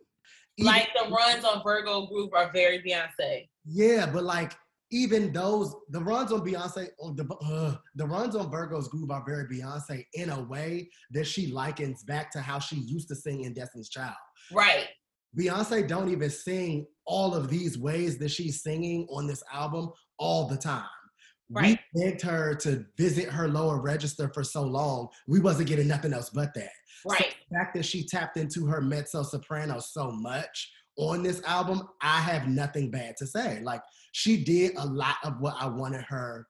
Even- Like the runs on Virgo's Groove are very Beyonce. Yeah, but like even those, the runs on Beyonce, on the uh, the runs on Virgo's Groove are very Beyonce in a way that she likens back to how she used to sing in Destiny's Child. Right. Beyonce don't even sing all of these ways that she's singing on this album all the time. Right. We begged her to visit her lower register for so long, we wasn't getting nothing else but that. Right. The fact that she tapped into her mezzo soprano so much on this album, I have nothing bad to say. Like she did a lot of what I wanted her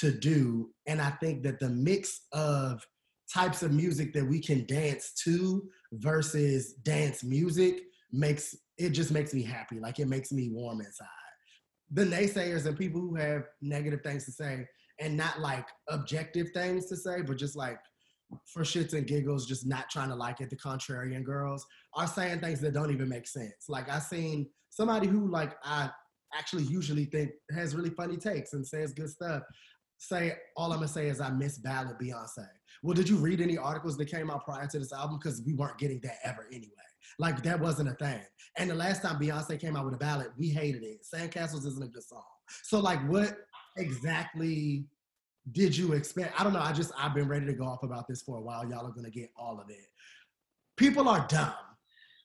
to do. And I think that the mix of types of music that we can dance to versus dance music makes it just makes me happy. Like it makes me warm inside. The naysayers and people who have negative things to say and not like objective things to say, but just like for shits and giggles, just not trying to like it, the contrarian girls are saying things that don't even make sense. Like I seen somebody who like I actually usually think has really funny takes and says good stuff, say all I'm gonna say is I miss ballad Beyonce. Well, did you read any articles that came out prior to this album? Because we weren't getting that ever anyway. Like that wasn't a thing. And the last time Beyonce came out with a ballad, we hated it. Sandcastles isn't a good song. So like, what exactly did you expect? I don't know. I just I've been ready to go off about this for a while. Y'all are gonna get all of it. People are dumb,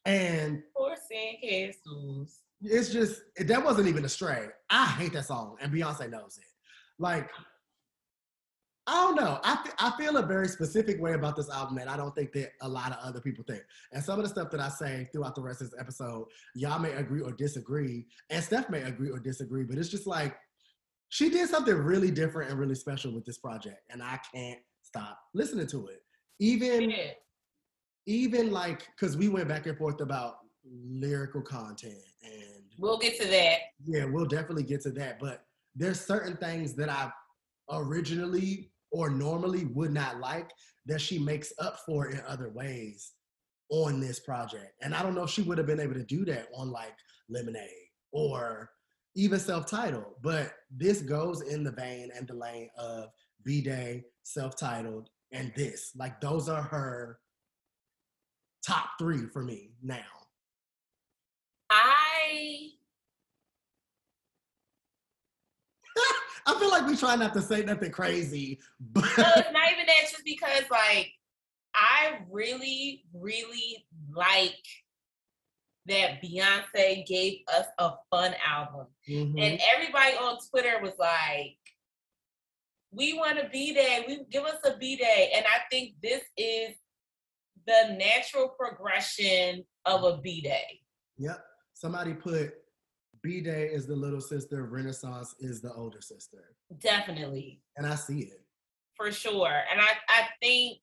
and Poor Sandcastles. it's just that wasn't even a stray. I hate that song, and Beyonce knows it. Like, I don't know. I fe- I feel a very specific way about this album that I don't think that a lot of other people think. And some of the stuff that I say throughout the rest of this episode, y'all may agree or disagree, and Steph may agree or disagree. But it's just like she did something really different and really special with this project, and I can't stop listening to it. Even Yeah. even like because we went back and forth about lyrical content and We'll get to that. yeah we'll definitely get to that but there's certain things that i originally or normally would not like that she makes up for in other ways on this project. And i don't know if she would have been able to do that on like lemonade or even self-titled but this goes in the vein and the lane of b-day self-titled and this. Like those are her top three for me now. I I feel like we try not to say nothing crazy, but no, it's not even that. Just because, like, I really, really like that Beyonce gave us a fun album, Mhm. and everybody on Twitter was like, "We want a B day. We give us a B day," and I think this is the natural progression of a B day. yep. Somebody put B Day is the little sister, Renaissance is the older sister, Definitely. and I see it. for sure. And I, I think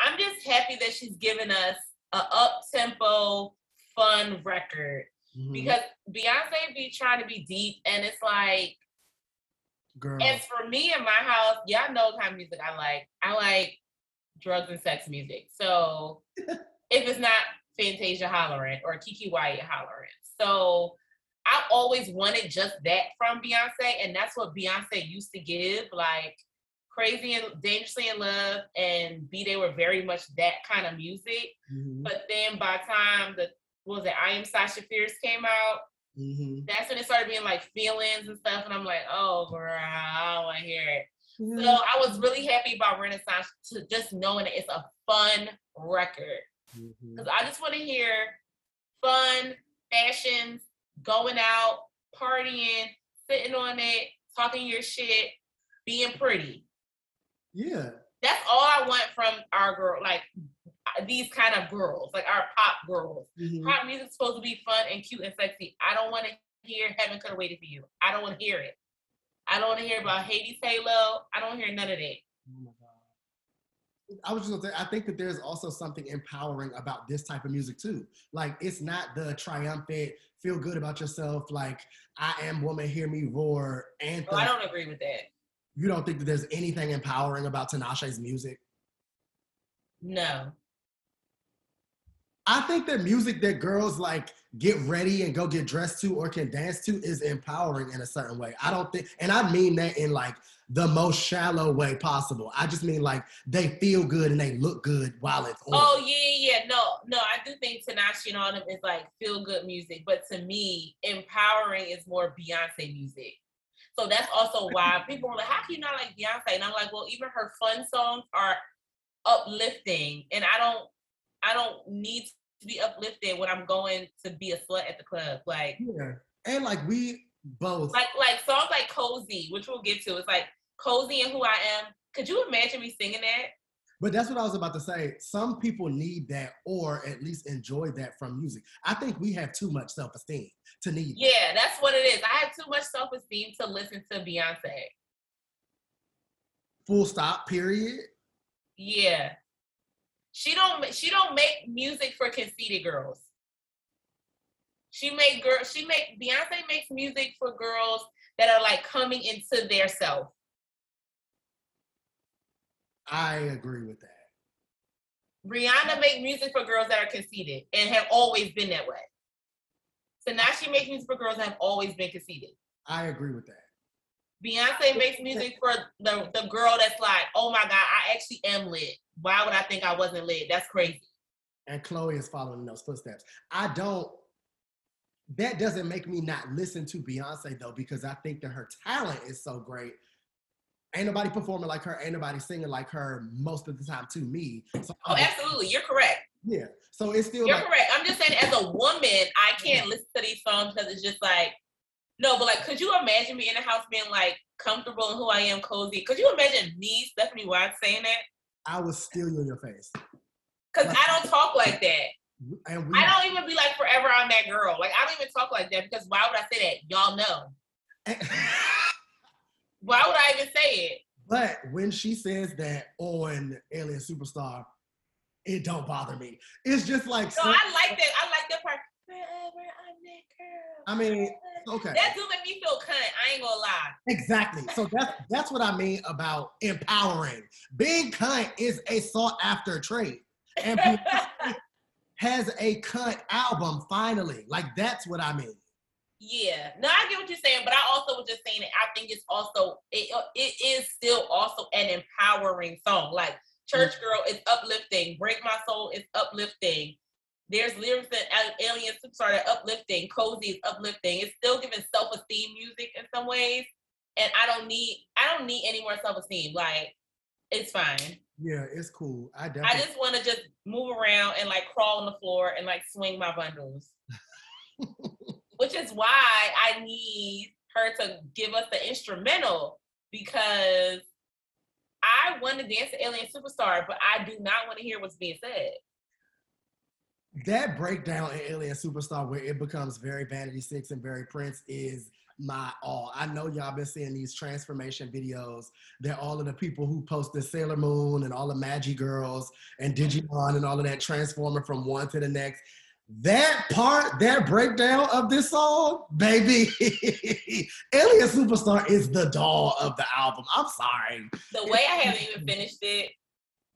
I'm just happy that she's given us a up tempo, fun record Mhm. because Beyonce be trying to be deep, and it's like, Girl, as for me in my house, y'all know the kind of music I like. I like drugs and sex music. So if it's not Fantasia hollering or Keke Wyatt hollering, so. I always wanted just that from Beyonce, and that's what Beyonce used to give. Like Crazy and Dangerously in Love and B Day were very much that kind of music. Mhm. But then by the time the what was it, I Am Sasha Fierce came out, Mhm. that's when it started being like feelings and stuff. And I'm like, oh girl, I don't want to hear it. Mm-hmm. So I was really happy about Renaissance to just knowing that it's a fun record. Because I just want to hear fun fashions, going out, partying, sitting on it, talking your shit, being pretty. Yeah, That's all I want from our girl, like these kind of girls, like our pop girls. Mhm. Pop music's supposed to be fun and cute and sexy. I don't want to hear Heaven Could Have Waited for You. I don't want to hear it. I don't want to hear about Hades Halo. I don't hear none of that. Oh. I was just gonna say, I think that there's also something empowering about this type of music too. Like, it's not the triumphant, feel good about yourself, like, I am woman, hear me roar anthem. Oh, so I don't agree with that. you don't think that there's anything empowering about Tinashe's music? No. I think that music that girls like get ready and go get dressed to or can dance to is empowering in a certain way. I don't think, and I mean that in like the most shallow way possible. I just mean like they feel good and they look good while it's on. Oh yeah, yeah. No, no, I do think Tinashe and all them is like feel good music, but to me, empowering is more Beyonce music. So that's also why people are like, "How can you not like Beyonce?" And I'm like, "Well, even her fun songs are uplifting, and I don't, I don't need to be uplifted when I'm going to be a slut at the club. Like, Yeah. And like we both, like, like songs like "Cozy," which we'll get to. It's like "Cozy" and "Who I Am." Could you imagine me singing that? but that's what I was about to say. Some people need that or at least enjoy that from music. I think we have too much self esteem to need. Yeah, that's what it is. I have too much self esteem to listen to Beyonce. Full stop, period. Yeah. She don't she don't make music for conceited girls. She make girl she make Beyonce makes music for girls that are like coming into their self. I agree with that. Rihanna make music for girls that are conceited and have always been that way. So now she makes music for girls that have always been conceited. I agree with that. Beyonce makes music for the, the girl that's like, oh my God, I actually am lit. Why would I think I wasn't lit? That's crazy. And Chloe is following in those footsteps. I don't. That doesn't make me not listen to Beyonce though, because I think that her talent is so great. Ain't nobody performing like her. Ain't nobody singing like her most of the time to me. So Oh, absolutely. You're correct. yeah. So it's still You're like correct. I'm just saying, as a woman, I can't listen to these songs because it's just like, no, but like, could you imagine me in the house being like comfortable in who I am, cozy? Could you imagine me, Stephanie Watts, saying that? I will steal you in your face. Because I don't talk like that. And we I don't even be like, forever I'm that girl. Like, I don't even talk like that because why would I say that? Y'all know. Why would I even say it? But when she says that on Alien Superstar, it don't bother me. It's just like No, I like that. I like that part. Forever I'm that girl. I mean, okay. That do make me feel cunt. I ain't gonna lie. Exactly. So that's that's what I mean about empowering. Being cunt is a sought after trait. And has a cunt album finally. Like that's what I mean. Yeah, no, I get what you're saying, but I also was just saying that I think it's also it, it is still also an empowering song. Like Church mm. Girl is uplifting, Break My Soul is uplifting. There's lyrics that Al- Alien Superstar that uplifting, Cozy is uplifting. It's still giving self-esteem music in some ways, and I don't need I don't need any more self-esteem. Like it's fine. Yeah, it's cool. I definitely- I just want to just move around and like crawl on the floor and like swing my bundles. Which is why I need her to give us the instrumental because I want to dance to Alien Superstar, but I do not want to hear what's being said. That breakdown in Alien Superstar where it becomes very Vanity Six and very Prince is my all. I know y'all been seeing these transformation videos. They're all of the people who posted Sailor Moon and all the Magi girls and Digimon and all of that transforming from one to the next. That part, that breakdown of this song, baby, Alien Superstar is the doll of the album. I'm sorry. The way I haven't even finished it,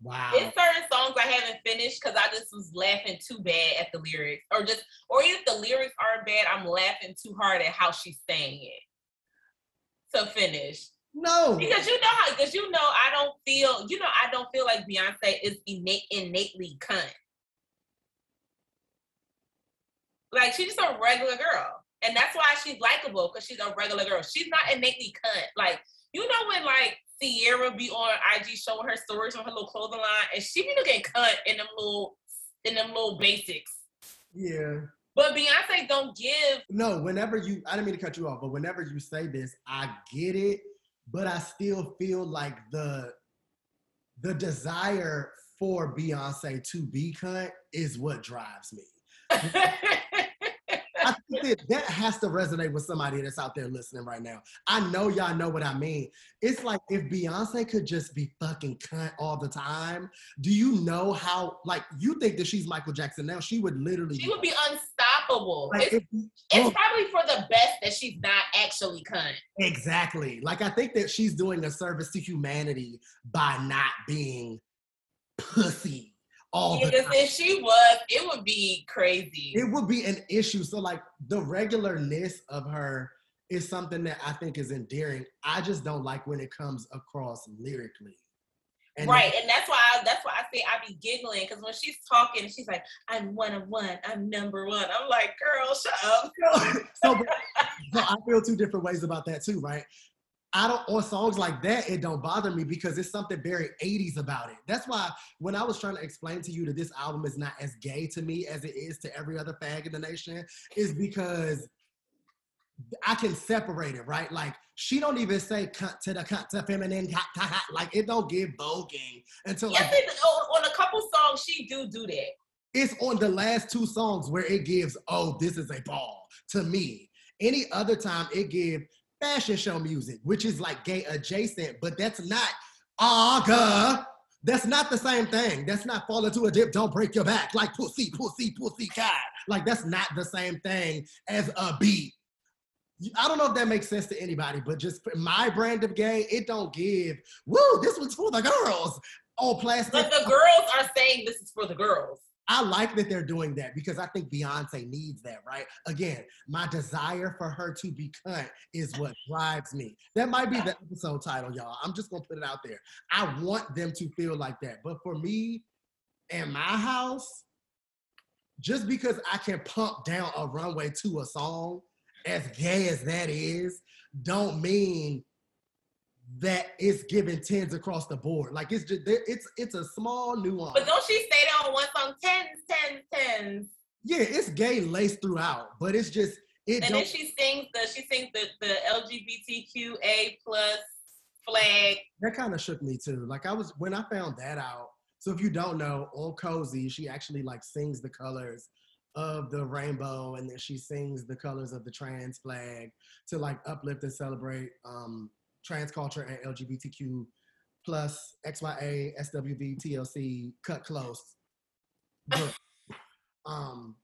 Wow. it's certain songs I haven't finished because I just was laughing too bad at the lyrics, or just, or even if the lyrics aren't bad, I'm laughing too hard at how she's saying it. To finish. No. Because you know how, because you know, I don't feel, you know, I don't feel like Beyonce is innate, innately cunt. Like she's just a regular girl, and that's why she's likable because she's a regular girl. She's not innately cunt. Like you know when like Ciara be on IG showing her stories on her little clothing line, and she be looking cut in them little in them little basics. Yeah. But Beyonce don't give. No, whenever you, I didn't mean to cut you off, but whenever you say this, I get it, but I still feel like the the desire for Beyonce to be cut is what drives me. I think that, that has to resonate with somebody that's out there listening right now. I know y'all know what I mean. It's like if Beyonce could just be fucking cunt all the time, do you know how, like, you think that she's Michael Jackson now? She would literally she would be unstoppable. like, It's, if- it's oh, probably for the best that she's not actually cunt. Exactly. Like I think that she's doing a service to humanity by not being pussy all the Because time. if she was, it would be crazy. It would be an issue. So like the regularness of her is something that I think is endearing. I just don't like when it comes across lyrically. And right, and that's why I, that's why I say I be giggling because when she's talking, she's like, "I'm one of one. I'm number one." I'm like, "Girl, shut up." so, so I feel two different ways about that too, right? I don't on songs like that, it don't bother me because it's something very 80s about it. That's why when I was trying to explain to you that this album is not as gay to me as it is to every other fag in the nation, is because I can separate it, right? Like she don't even say cunt to the cunt to feminine, cunt, like it don't give voguing until like Yes, it, on, on a couple songs she do do that. it's on the last two songs where it gives, oh, this is a ball to me. Any other time it give fashion show music, which is like gay adjacent, but that's not aga. That's not the same thing. That's not fall into a dip, don't break your back, like pussy, pussy, pussy cat. Like that's not the same thing as a beat. I don't know if that makes sense to anybody, but just my brand of gay, it don't give, woo, this one's for the girls. Oh, plastic. But the girls are saying this is for the girls. I like that they're doing that because I think Beyonce needs that, right? Again, my desire for her to be cunt is what drives me. That might be the episode title, y'all. I'm just gonna put it out there. I want them to feel like that. But for me and my house, just because I can pump down a runway to a song, as gay as that is, don't mean that it's giving tens across the board. Like it's just it's it's a small nuance. But don't she say that on one song? Tens, tens, tens. Yeah, it's gay laced throughout, but it's just it. And then she sings the she sings the the LGBTQA plus flag. That kind of shook me too. Like I was when I found that out. So if you don't know, on Cozy, she actually like sings the colors of the rainbow and then she sings the colors of the trans flag to like uplift and celebrate um, trans culture and LGBTQ plus XYA, SWV, TLC, cut close. Um,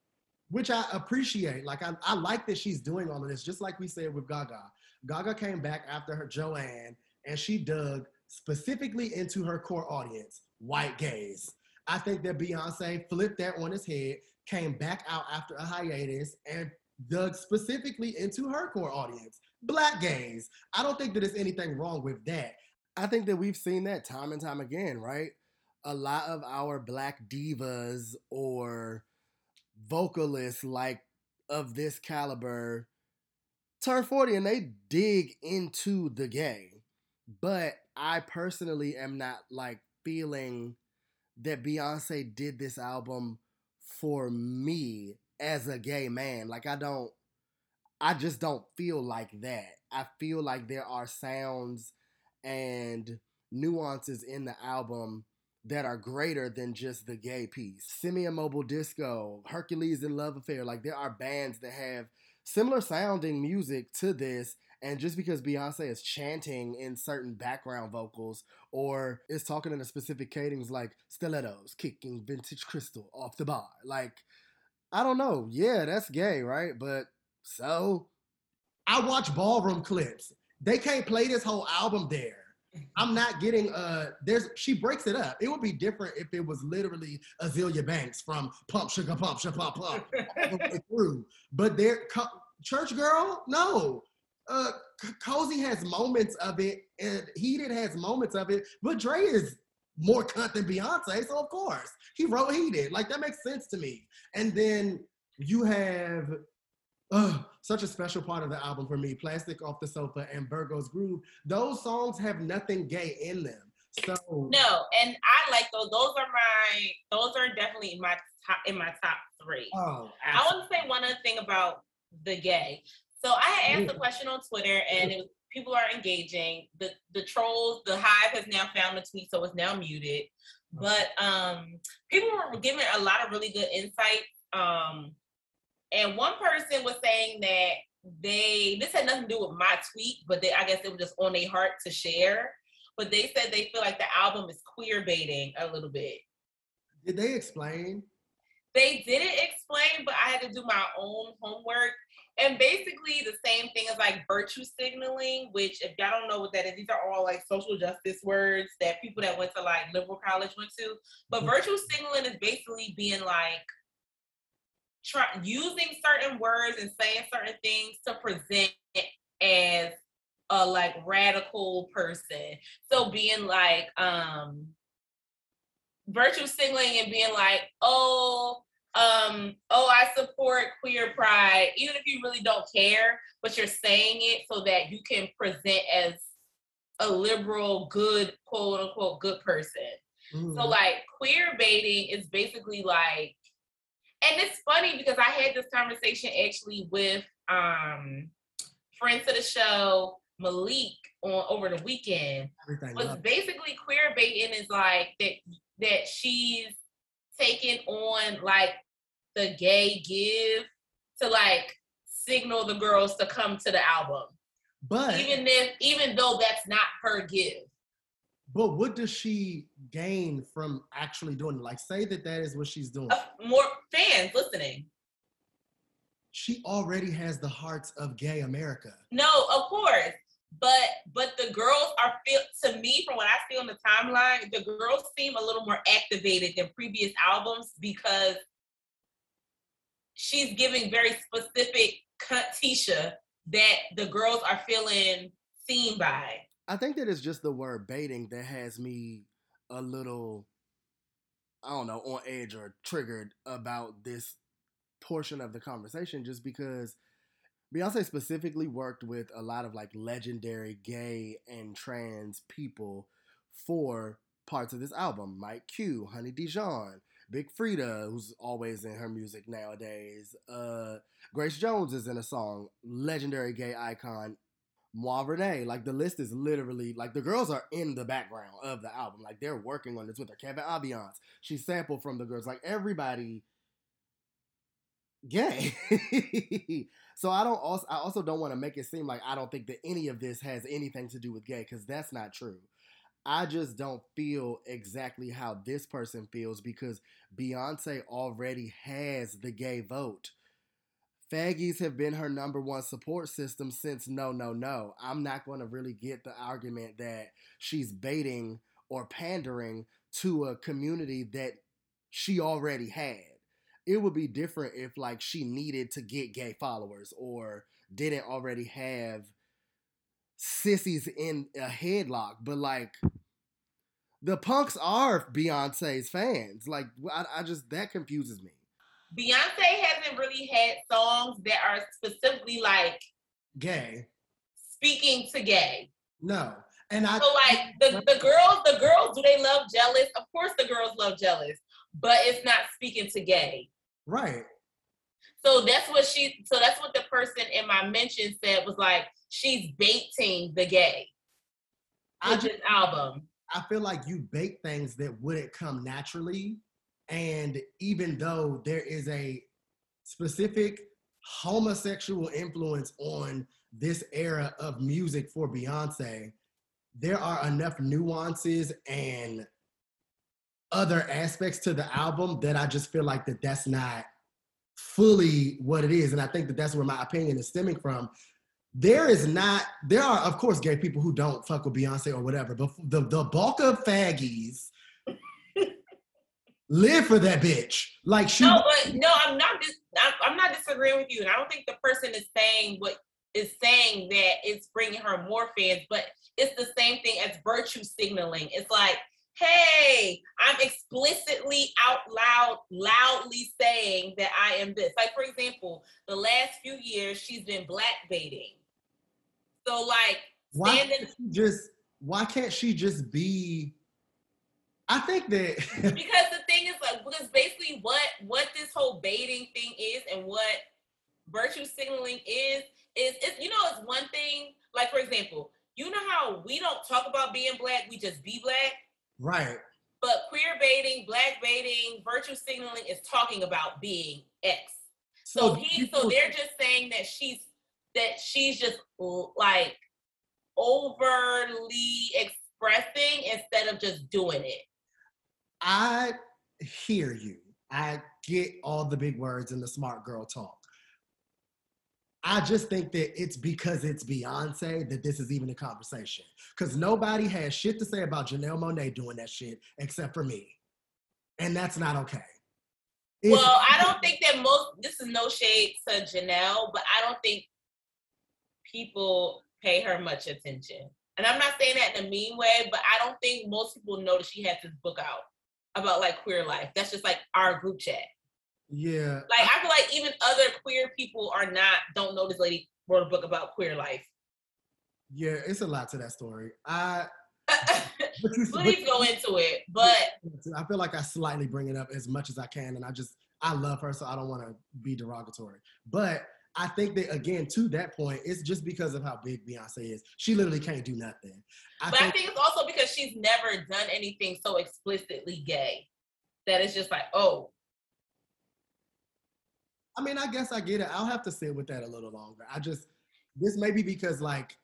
which I appreciate. Like I, I like that she's doing all of this, just like we said with Gaga. Gaga came back after her Joanne and she dug specifically into her core audience, white gays. I think that Beyonce flipped that on its head, came back out after a hiatus, and dug specifically into her core audience, black gays. I don't think that there's anything wrong with that. I think that we've seen that time and time again, right? A lot of our black divas or vocalists like of this caliber turn 40 and they dig into the gay. But I personally am not like feeling that Beyonce did this album for me as a gay man. Like I don't I just don't feel like that. I feel like there are sounds and nuances in the album that are greater than just the gay piece. Simian Mobile Disco, Hercules and Love Affair, like there are bands that have similar sounding music to this and just because Beyonce is chanting in certain background vocals or is talking in a specific cadence like stilettos, kicking vintage crystal off the bar, like I don't know. Yeah, that's gay, right? But so I watch ballroom clips. They can't play this whole album there. I'm not getting uh there's she breaks it up. It would be different if it was literally Azealia Banks from Pump Sugar Pump Sugar Pump Pump all the way through. But there Church Girl, no. Uh Cozy has moments of it and Heated has moments of it, but Dre is more cunt than Beyonce, so of course he wrote Heated. Like that makes sense to me. And then you have such a special part of the album for me. Plastic off the sofa and Virgo's Groove. Those songs have nothing gay in them. So no, and I like those. Those are my. Those are definitely in my top in my top three. Oh, I want to say one other thing about the gay. So I had asked a question on Twitter, and was, people are engaging. The the trolls, the hive has now found the tweet, so it's now muted. But um, people were giving a lot of really good insight. Um, and one person was saying that they this had nothing to do with my tweet, but they I guess it was just on their heart to share. But they said they feel like the album is queer baiting a little bit. Did they explain? They didn't explain, but I had to do my own homework. And basically the same thing as like virtue signaling, which if y'all don't know what that is, these are all like social justice words that people that went to like liberal college went to. But mm-hmm. virtue signaling is basically being like try using certain words and saying certain things to present as a like radical person. So being like um virtue signaling and being like, oh, um, oh, I support queer pride, even if you really don't care, but you're saying it so that you can present as a liberal, good, quote unquote, good person. Mm-hmm. So like queer baiting is basically like and it's funny because I had this conversation actually with um friends of the show, Malik, on over the weekend. Everything was basically queer baiting is like that that she's taking on like the gay give to like signal the girls to come to the album. But even if even though that's not her give. But what does she gain from actually doing it? Like, say that that is what she's doing. Uh, more fans listening. She already has the hearts of gay America. No, of course. but but the girls are feel to me from what I see on the timeline, the girls seem a little more activated than previous albums because she's giving very specific cut Tisha that the girls are feeling seen by. I think that it's just the word baiting that has me a little, I don't know, on edge or triggered about this portion of the conversation just because Beyonce specifically worked with a lot of like legendary gay and trans people for parts of this album. Mike Q, Honey Dijon, Big Freedia, who's always in her music nowadays. Uh, Grace Jones is in a song, legendary gay icon. Moi Renee, like the list is literally like the girls are in the background of the album, like they're working on this with her. Kevin Aviance, she sampled from the girls, like everybody gay. so I don't also I also don't want to make it seem like I don't think that any of this has anything to do with gay because that's not true. I just don't feel exactly how this person feels because Beyonce already has the gay vote. Faggies have been her number one support system since no, no, no. I'm not going to really get the argument that she's baiting or pandering to a community that she already had it would be different if like she needed to get gay followers or didn't already have sissies in a headlock. But like the punks are Beyonce's fans. Like I, I just that confuses me. Beyonce hasn't really had songs that are specifically like gay, speaking to gay. No. And I so like the, the girls, the girls, do they love jealous? Of course the girls love jealous, but it's not speaking to gay. Right. So that's what she. So that's what the person in my mention said was like she's baiting the gay. I just album. I feel like you bait things that wouldn't come naturally, and even though there is a specific homosexual influence on this era of music for Beyonce, there are enough nuances and other aspects to the album that I just feel like that that's not fully what it is. And I think that that's where my opinion is stemming from. There is not, there are, of course, gay people who don't fuck with Beyonce or whatever, but the, the bulk of faggies live for that bitch. Like she. No, but no, I'm not. Dis- I'm not disagreeing with you, and I don't think the person is saying what is saying that it's bringing her more fans, but it's the same thing as virtue signaling. It's like hey, I'm explicitly out loud, loudly saying that I am this. Like, for example, the last few years, she's been black baiting. So, like, why can't she just why can't she just be I think that because the thing is like because basically what what this whole baiting thing is and what virtue signaling is is it's you know it's one thing like for example you know how we don't talk about being black we just be black Right. But queer baiting, black baiting, virtue signaling is talking about being X. So, so he, so they're just saying that she's that she's just like overly expressing instead of just doing it. I hear you. I get all the big words and the smart girl talk. I just think that it's because it's Beyonce that this is even a conversation. Because nobody has shit to say about Janelle Monáe doing that shit except for me. And that's not okay. It's, well, I don't think that most, this is no shade to Janelle, but I don't think people pay her much attention. And I'm not saying that in a mean way, but I don't think most people know that she has this book out about like queer life. That's just like our group chat. Yeah. Like I feel like even other queer people are not don't know this lady wrote a book about queer life. Yeah, it's a lot to that story. I you, please go into it, but I feel like I slightly bring it up as much as I can, and I just I love her, so I don't want to be derogatory. But I think that again, to that point, it's just because of how big Beyonce is. She literally can't do nothing. I but think, I think it's also because she's never done anything so explicitly gay that it's just like, oh, I mean, I guess I get it. I'll have to sit with that a little longer. I just this may be because like,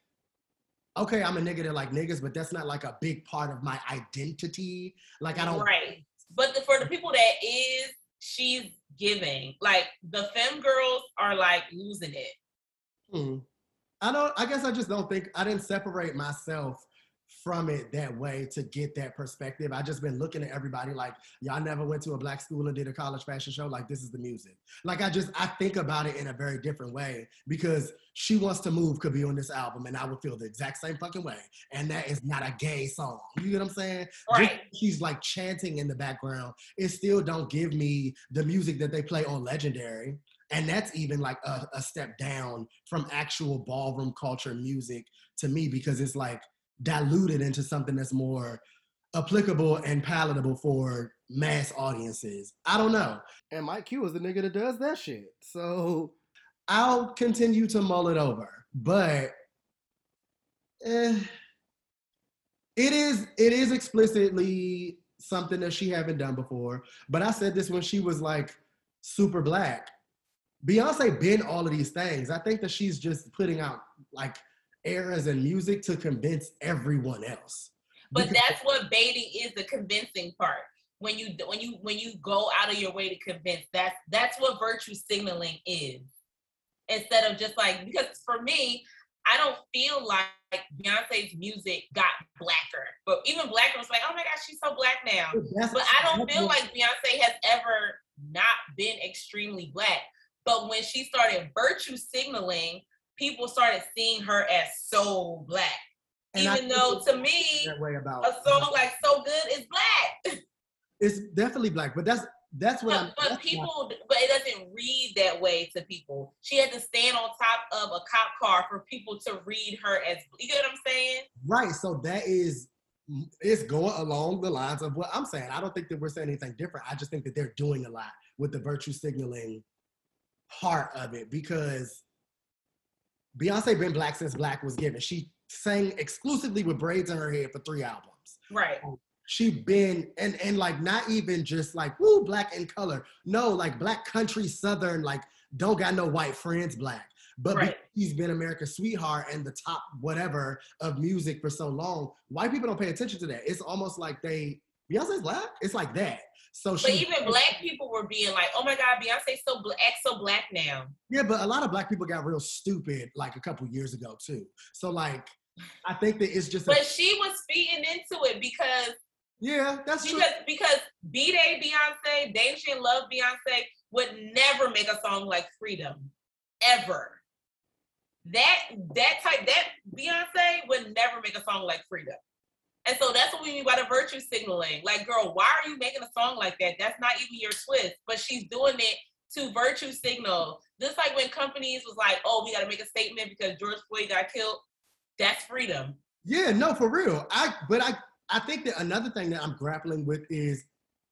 okay, I'm a nigga that like niggas, but that's not like a big part of my identity. Like I don't right. But the, for the people that is, she's giving. Like the fem girls are like losing it. Hmm. I don't. I guess I just don't think I didn't separate myself from it that way to get that perspective. I just been looking at everybody like y'all never went to a black school and did a college fashion show. Like this is the music. Like I just I think about it in a very different way because she wants to move could be on this album and I would feel the exact same fucking way. And that is not a gay song. You get what I'm saying? Right. Just she's like chanting in the background. It still don't give me the music that they play on Legendary. And that's even like a, a step down from actual ballroom culture music to me because it's like diluted into something that's more applicable and palatable for mass audiences. I don't know. And Mike Q is the nigga that does that shit. So I'll continue to mull it over. But eh, it is it is explicitly something that she haven't done before. But I said this when she was like super black. Beyonce been all of these things. I think that she's just putting out like eras and music to convince everyone else. But Because- that's what baiting is the convincing part. When you when you when you go out of your way to convince, that's that's what virtue signaling is. Instead of just like because for me, I don't feel like Beyonce's music got blacker. But even blacker was like, oh my gosh, she's so black now. that's- But I don't feel like Beyonce has ever not been extremely black. But when she started virtue signaling, people started seeing her as so black. and Even though to me, that way about a song like "So Good" is black. it's definitely black, but that's that's what I'm. But, but that's people, but it doesn't read that way to people. She had to stand on top of a cop car for people to read her as. You get what I'm saying? Right. So that is it's going along the lines of what I'm saying. I don't think that we're saying anything different. I just think that they're doing a lot with the virtue signaling part of it because Beyonce been black since black was given. She sang exclusively with braids in her head for three albums. Right. Um, she been and and like not even just like woo black in color. No, like black country southern like don't got no white friends black. But Right. she's been America's sweetheart and the top whatever of music for so long, white people don't pay attention to that. It's almost like they Beyonce's black. It's like that. So But she even black people were being like, "Oh my God, Beyonce so black, so black now." yeah, but a lot of black people got real stupid like a couple years ago too. So like I think that it's just a, But she was feeding into it because yeah, that's true. because because B Day Beyonce, and Love Beyonce would never make a song like Freedom, ever. That that type that Beyonce would never make a song like Freedom. And so that's what we mean by the virtue signaling. Like, girl, why are you making a song like that? That's not even your twist. But she's doing it to virtue signal. Just like when companies was like, oh, we gotta make a statement because George Floyd got killed. That's freedom. Yeah, no, for real. I but I I think that another thing that I'm grappling with is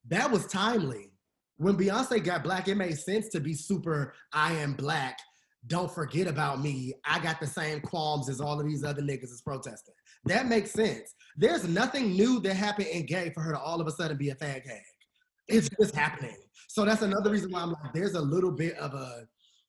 that was timely. When Beyonce got black, it made sense to be super I am black. Don't forget about me. I got the same qualms as all of these other niggas is protesting. That makes sense. There's nothing new that happened in gay for her to all of a sudden be a fag hag. It's just happening. So that's another reason why I'm like, there's a little bit of a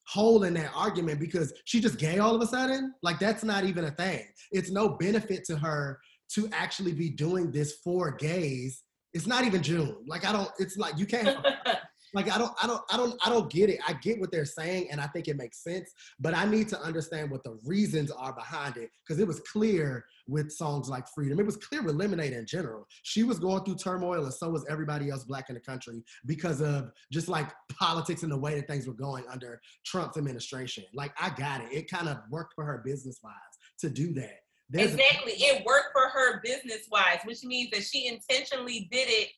hole in that argument because she just gay all of a sudden. Like that's not even a thing. It's no benefit to her to actually be doing this for gays. It's not even June. Like I don't. It's like you can't. like I don't. I don't. I don't. I don't get it. I get what they're saying, and I think it makes sense. But I need to understand what the reasons are behind it because it was clear with songs like Freedom. It was clear with Lemonade in general. She was going through turmoil, and so was everybody else black in the country because of just like politics and the way that things were going under Trump's administration. Like I got it. It kind of worked for her business wise to do that. There's a- exactly. It worked for her business wise, which means that she intentionally did it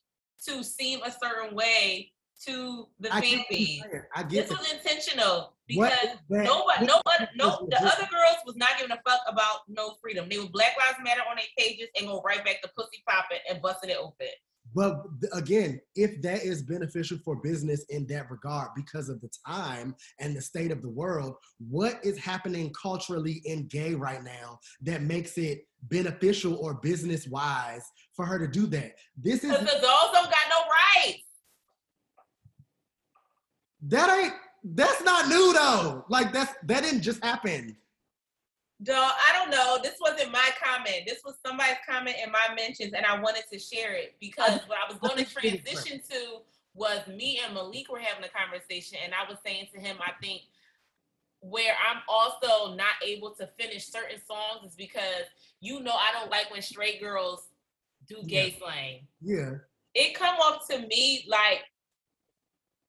to seem a certain way to the I fan get what you're base. I get This that. was intentional because nobody, nobody, no, the other girls was not giving a fuck about no freedom. They was Black Lives Matter on their pages and go right back to pussy popping and busting it open. But again, if that is beneficial for business in that regard because of the time and the state of the world, what is happening culturally in gay right now that makes it beneficial or business wise for her to do that? This is Because the dolls don't got no rights. That ain't that's not new though. Like that's that didn't just happen. Dog, I don't know. This wasn't my comment. This was somebody's comment in my mentions, and I wanted to share it because what I was going to think it's different. transition to was me and Malik were having a conversation, and I was saying to him, I think where I'm also not able to finish certain songs is because you know I don't like when straight girls do gay slang. Yeah. It come up to me like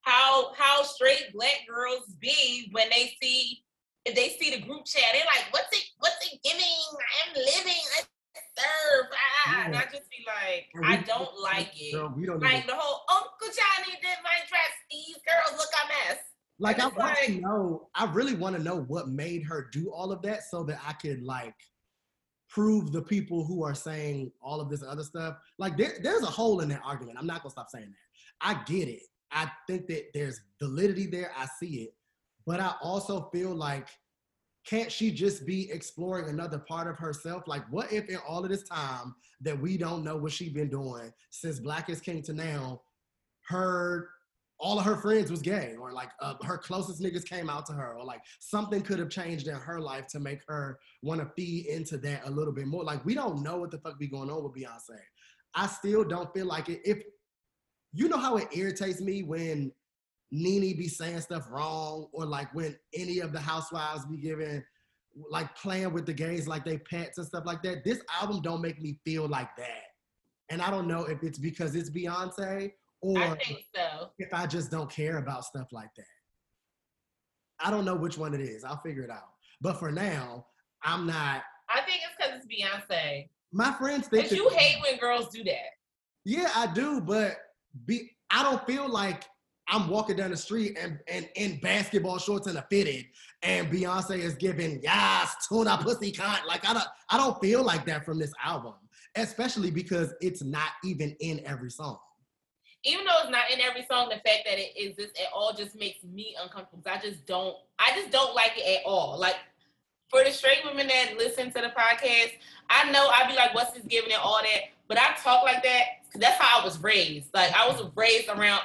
how how straight black girls be when they see if they see the group chat, they're like, "What's it? What's it giving? I'm living. Let's serve." Ah, And I just be like, And I don't like it. Girl, we don't Like the whole Uncle Johnny did my dress. These girls look a mess. like I want to know. I really want to know what made her do all of that, so that I could like prove the people who are saying all of this other stuff. Like there, there's a hole in that argument. I'm not gonna stop saying that. I get it. I think that there's validity there. I see it, but I also feel like can't she just be exploring another part of herself? Like, what if in all of this time that we don't know what she's been doing since Black is King to now, her all of her friends was gay, or like uh, her closest niggas came out to her, or like something could have changed in her life to make her want to feed into that a little bit more. Like, we don't know what the fuck be going on with Beyonce. I still don't feel like it. If you know how it irritates me when Nene be saying stuff wrong, or like when any of the housewives be giving, like playing with the gays like they pets and stuff like that. This album don't make me feel like that, and I don't know if it's because it's Beyonce or I think so. if I just don't care about stuff like that. I don't know which one it is. I'll figure it out. But for now, I'm not. I think it's because it's Beyonce. My friends think that- you hate when girls do that. Yeah, I do, but be I don't feel like I'm walking down the street and, and in basketball shorts and a fitted, and Beyonce is giving yes, tuna pussy cunt. Like I don't I don't feel like that from this album, especially because it's not even in every song. Even though it's not in every song, the fact that it exists at all just makes me uncomfortable. I just don't, I just don't like it at all. Like for the straight women that listen to the podcast, I know I'd be like, "What's this giving it all that?" But I talk like that that's how I was raised. Like I was raised around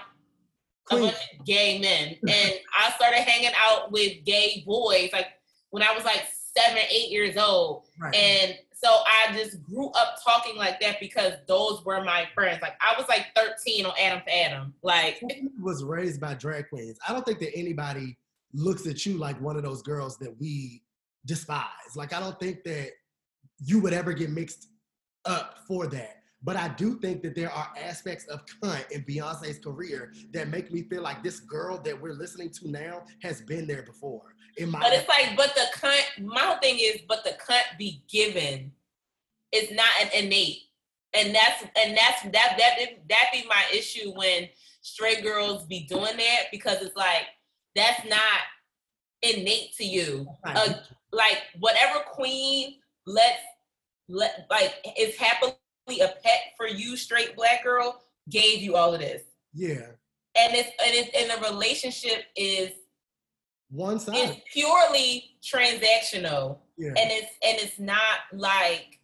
a bunch of gay men, and I started hanging out with gay boys like when I was like seven, eight years old. Right. And so I just grew up talking like that because those were my friends. Like I was like 13 on Adam4Adam. Like was raised by drag queens. I don't think that anybody looks at you like one of those girls that we despise. Like I don't think that you would ever get mixed up for that. But I do think that there are aspects of cunt in Beyonce's career that make me feel like this girl that we're listening to now has been there before. In my But it's like, but the cunt, my whole thing is, but the cunt be given is not an innate. And that's and that's that that that be my issue when straight girls be doing that because it's like that's not innate to you. Uh, like whatever queen lets let like is happily a pet for you, straight black girl, gave you all of this. yeah, And it's and it's and the relationship is one side. is purely transactional Yeah, and it's and it's not like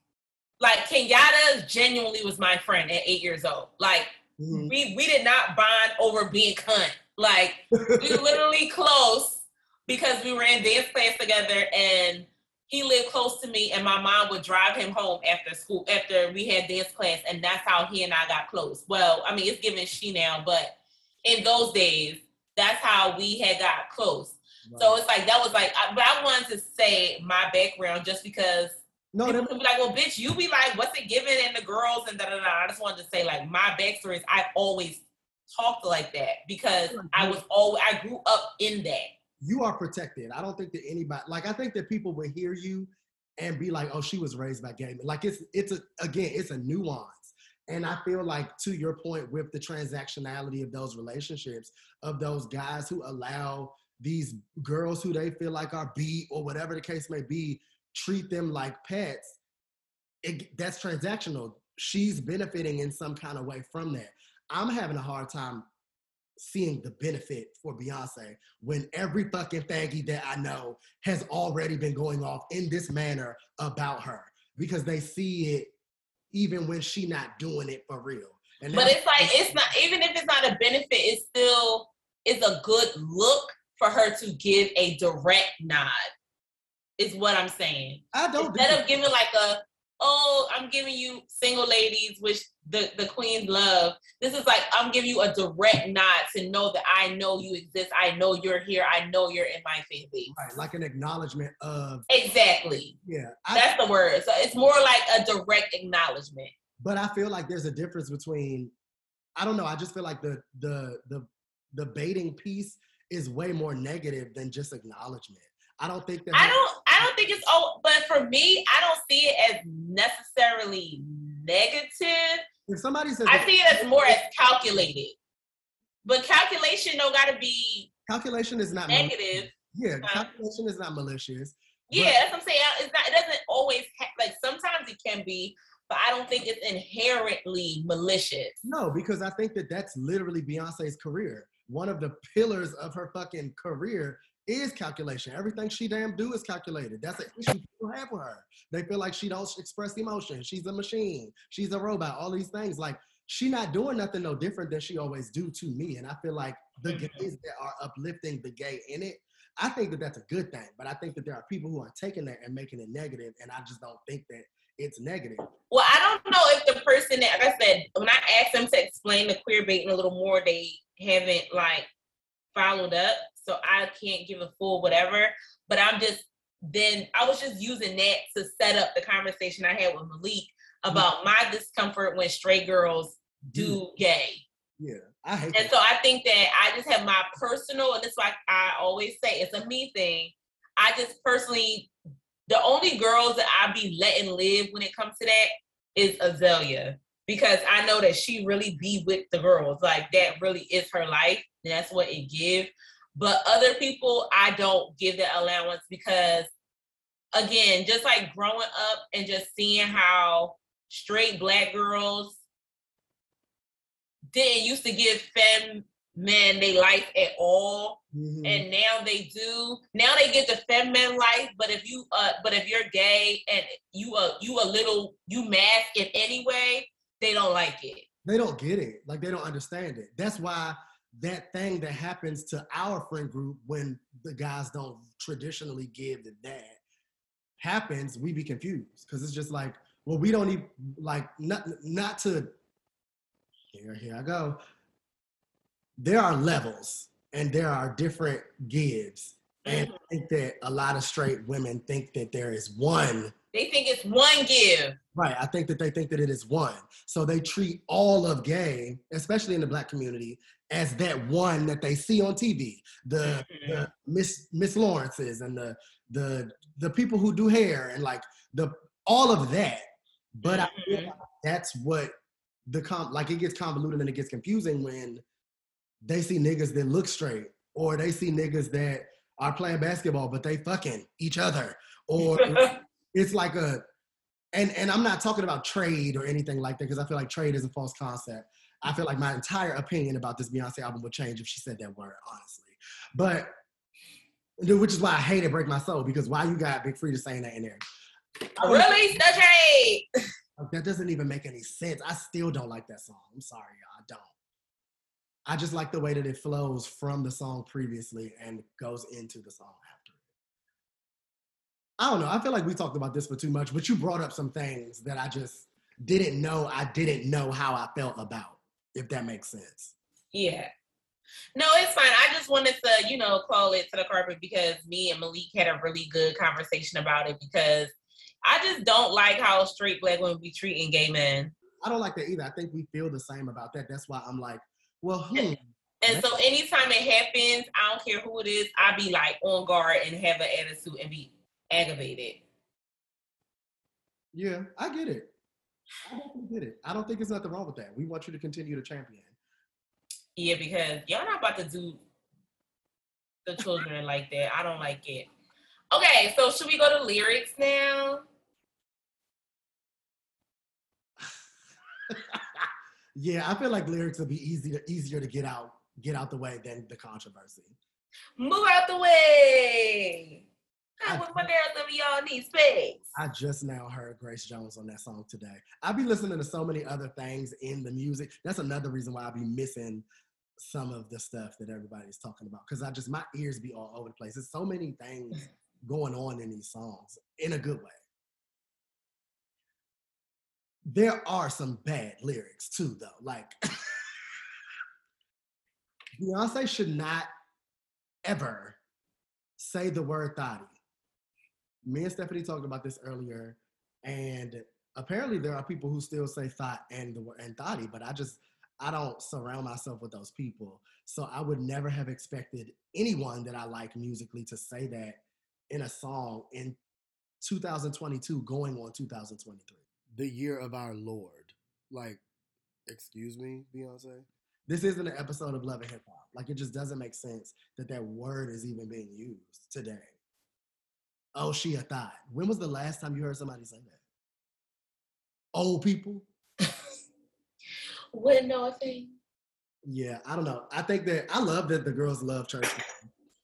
like Kenyatta genuinely was my friend at eight years old. Like Mhm. we we did not bond over being cunt. Like we literally close because we were in dance class together and he lived close to me and my mom would drive him home after school after we had dance class and that's how he and I got close. Well, I mean it's given she now, but in those days, that's how we had got close. So it's like that was like, I, but I wanted to say my background just because no, people can be like, well, bitch, you be like, what's it giving and the girls and da da da. I just wanted to say like my backstory is I always talked like that because I was always I grew up in that. You are protected. I don't think that anybody like I think that people will hear you and be like, "Oh, she was raised by gay men." Like it's it's a again, it's a nuance. And I feel like to your point with the transactionality of those relationships of those guys who allow these girls who they feel like are beat or whatever the case may be, treat them like pets. It, that's transactional. She's benefiting in some kind of way from that. I'm having a hard time seeing the benefit for Beyonce when every fucking faggy that I know has already been going off in this manner about her because they see it even when she not doing it for real. And But it's like it's not even if it's not a benefit, it's still it's a good look for her to give a direct nod. Is what I'm saying. I don't Instead dis- of giving like a oh, I'm giving you single ladies, which the, the queens love. This is like, I'm giving you a direct nod to know that I know you exist. I know you're here. I know you're in my family. Right, like an acknowledgement of Exactly. yeah. I, That's the word. So it's more like a direct acknowledgement. but I feel like there's a difference between I don't know, I just feel like the the the the baiting piece is way more negative than just acknowledgement. I don't think that I don't don't think it's oh but for me, I don't see it as necessarily negative. if somebody says I see it as more as calculated. But calculation don't gotta be calculation is not negative. Yeah, Huh? calculation is not malicious. Yeah, that's what I'm saying. It's not. It doesn't always ha- like. Sometimes it can be, but I don't think it's inherently malicious. No, because I think that that's literally Beyonce's career. One of the pillars of her fucking career is calculation. Everything she damn do is calculated. That's an issue people have with her. They feel like she don't express emotion. She's a machine. She's a robot. All these things. Like she not doing nothing no different than she always do to me. And I feel like the mm-hmm. gays that are uplifting the gay in it, I think that that's a good thing. But I think that there are people who are taking that and making it negative, and I just don't think that it's negative. Well, I don't know if the person that, like I said, when I asked them to explain the queer baiting a little more, they haven't like followed up. So I can't give a full whatever. But I'm just then I was just using that to set up the conversation I had with Malik about my discomfort when straight girls do gay. Yeah, I hate And that. so I think that I just have my personal, and it's like I always say, it's a me thing. I just personally, the only girls that I be letting live when it comes to that is Azealia. Because I know that she really be with the girls. Like that really is her life. And that's what it give. But other people, I don't give that allowance because again, just like growing up and just seeing how straight black girls didn't used to give fem men they life at all Mhm. and now they do now they get the fem men life but if you uh but if you're gay and you uh you a little you mask in any way they don't like it they don't get it. Like they don't understand it. That's why that thing that happens to our friend group when the guys don't traditionally give the dad happens, we be confused because it's just like, well, we don't even like not not to. Here, here I go. There are levels and there are different gives, and I think that a lot of straight women think that there is one they think it's one give Right. I think that they think that it is one. So they treat all of gay, especially in the black community, as that one that they see on TV. The, the Miss Miss Lawrences and the the the people who do hair and like the all of that. But I feel Mhm. like that's what the comp like it gets convoluted and it gets confusing when they see niggas that look straight or they see niggas that are playing basketball but they fucking each other or it's like a and and I'm not talking about trade or anything like that because I feel like trade is a false concept. I feel like my entire opinion about this Beyonce album would change if she said that word, honestly. But which is why I hate it, break my soul because why you got Big Freedia saying that in there? I release the trade that doesn't even make any sense. I still don't like that song. I'm sorry, y'all. I don't. I just like the way that it flows from the song previously and goes into the song after. I don't know. I feel like we talked about this for too much, but you brought up some things that I just didn't know. I didn't know how I felt about, if that makes sense. Yeah. No, it's fine. I just wanted to, you know, call it to the carpet because me and Malik had a really good conversation about it because I just don't like how straight black women be treating gay men. I don't like that either. I think we feel the same about that. That's why I'm like, well, hmm. And so anytime it happens, I don't care who it is, I be like on guard and have an attitude and be aggravated. Yeah, I get it. I definitely get it. I don't think there's nothing wrong with that. We want you to continue to champion. Yeah, because y'all not about to do the children like that. I don't like it. Okay, so should we go to lyrics now? yeah, I feel like lyrics will be easier easier to get out get out the way than the controversy. Move out the way. I- my girls, y'all need space. I just now heard Grace Jones on that song today. I be listening to so many other things in the music. That's another reason why I be missing some of the stuff that everybody's talking about because I just my ears be all over the place. There's so many things going on in these songs in a good way. There are some bad lyrics too, though. Like Beyonce should not ever say the word thotty. Me and Stephanie talked about this earlier, and apparently there are people who still say thot and the and thotty, but I just I don't surround myself with those people. So I would never have expected anyone that I like musically to say that in a song in 2022 going on 2023. The year of our Lord. Like, excuse me, Beyonce? This isn't an episode of Love and Hip Hop. Like it just doesn't make sense that that word is even being used today. Oh, she a thot. When was the last time you heard somebody say that? Old people? Wouldn't know a thing. Yeah, I don't know. I think that I love that the girls love church, Girl,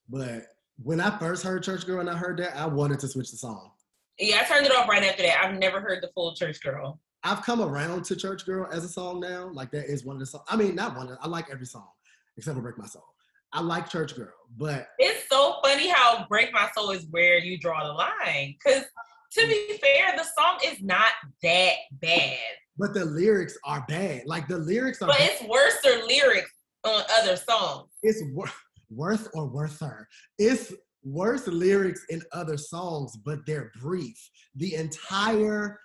but when I first heard Church Girl and I heard that, I wanted to switch the song. Yeah, I turned it off right after that. I've never heard the full Church Girl. I've come around to Church Girl as a song now. Like that is one of the songs. I mean, not one. Of, I like every song except for Break My Soul. I like Church Girl, but It's so funny how Break My Soul is where you draw the line. Because to be fair, the song is not that bad. but the lyrics are bad. Like the lyrics are. But bad. it's worse than lyrics on other songs. it's wor- worth or worther. It's worse lyrics in other songs, but they're brief. The entire,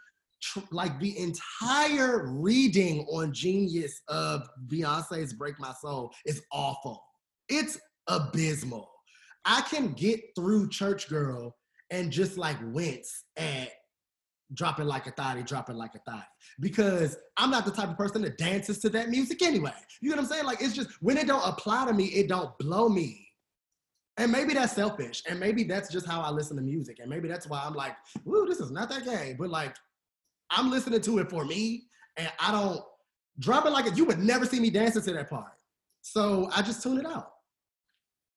like the entire reading on Genius of Beyonce's "Break My Soul" is awful. It's abysmal. I can get through Church Girl and just like wince at dropping like a thotty, dropping like a thotty. Because I'm not the type of person that dances to that music anyway. You know what I'm saying? Like it's just when it don't apply to me, it don't blow me. And maybe that's selfish. And maybe that's just how I listen to music. And maybe that's why I'm like, woo, this is not that gay. But like, I'm listening to it for me. And I don't drop it like it. You would never see me dancing to that part. So I just tune it out.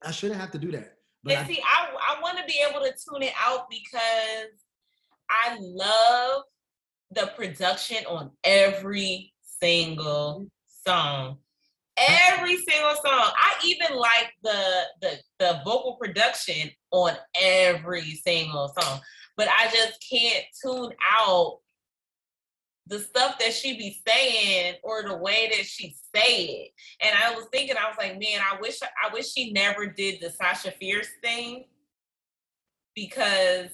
I shouldn't have to do that. But and I, see, I, I want to be able to tune it out because I love the production on every single song. Every single song. I even like the the the vocal production on every single song. But I just can't tune out the stuff that she be saying or the way that she say it. And I was thinking, I was like, man, I wish I wish she never did the Sasha Fierce thing because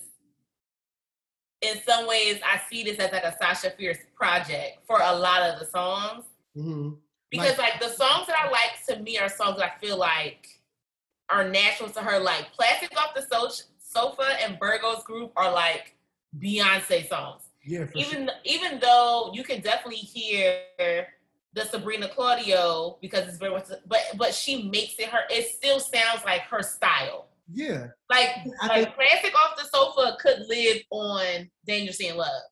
in some ways I see this as like a Sasha Fierce project for a lot of the songs. Mhm. Because like the songs that I like to me are songs that I feel like are natural to her. Like Plastic Off the So- Sofa and Virgo's Groove are like Beyonce songs yeah, for sure. even even though you can definitely hear the Sabrina Claudio because it's very much, but but she makes it her. It still sounds like her style. Yeah. Like I like think- Plastic Off the Sofa could live on Dangerously in Love.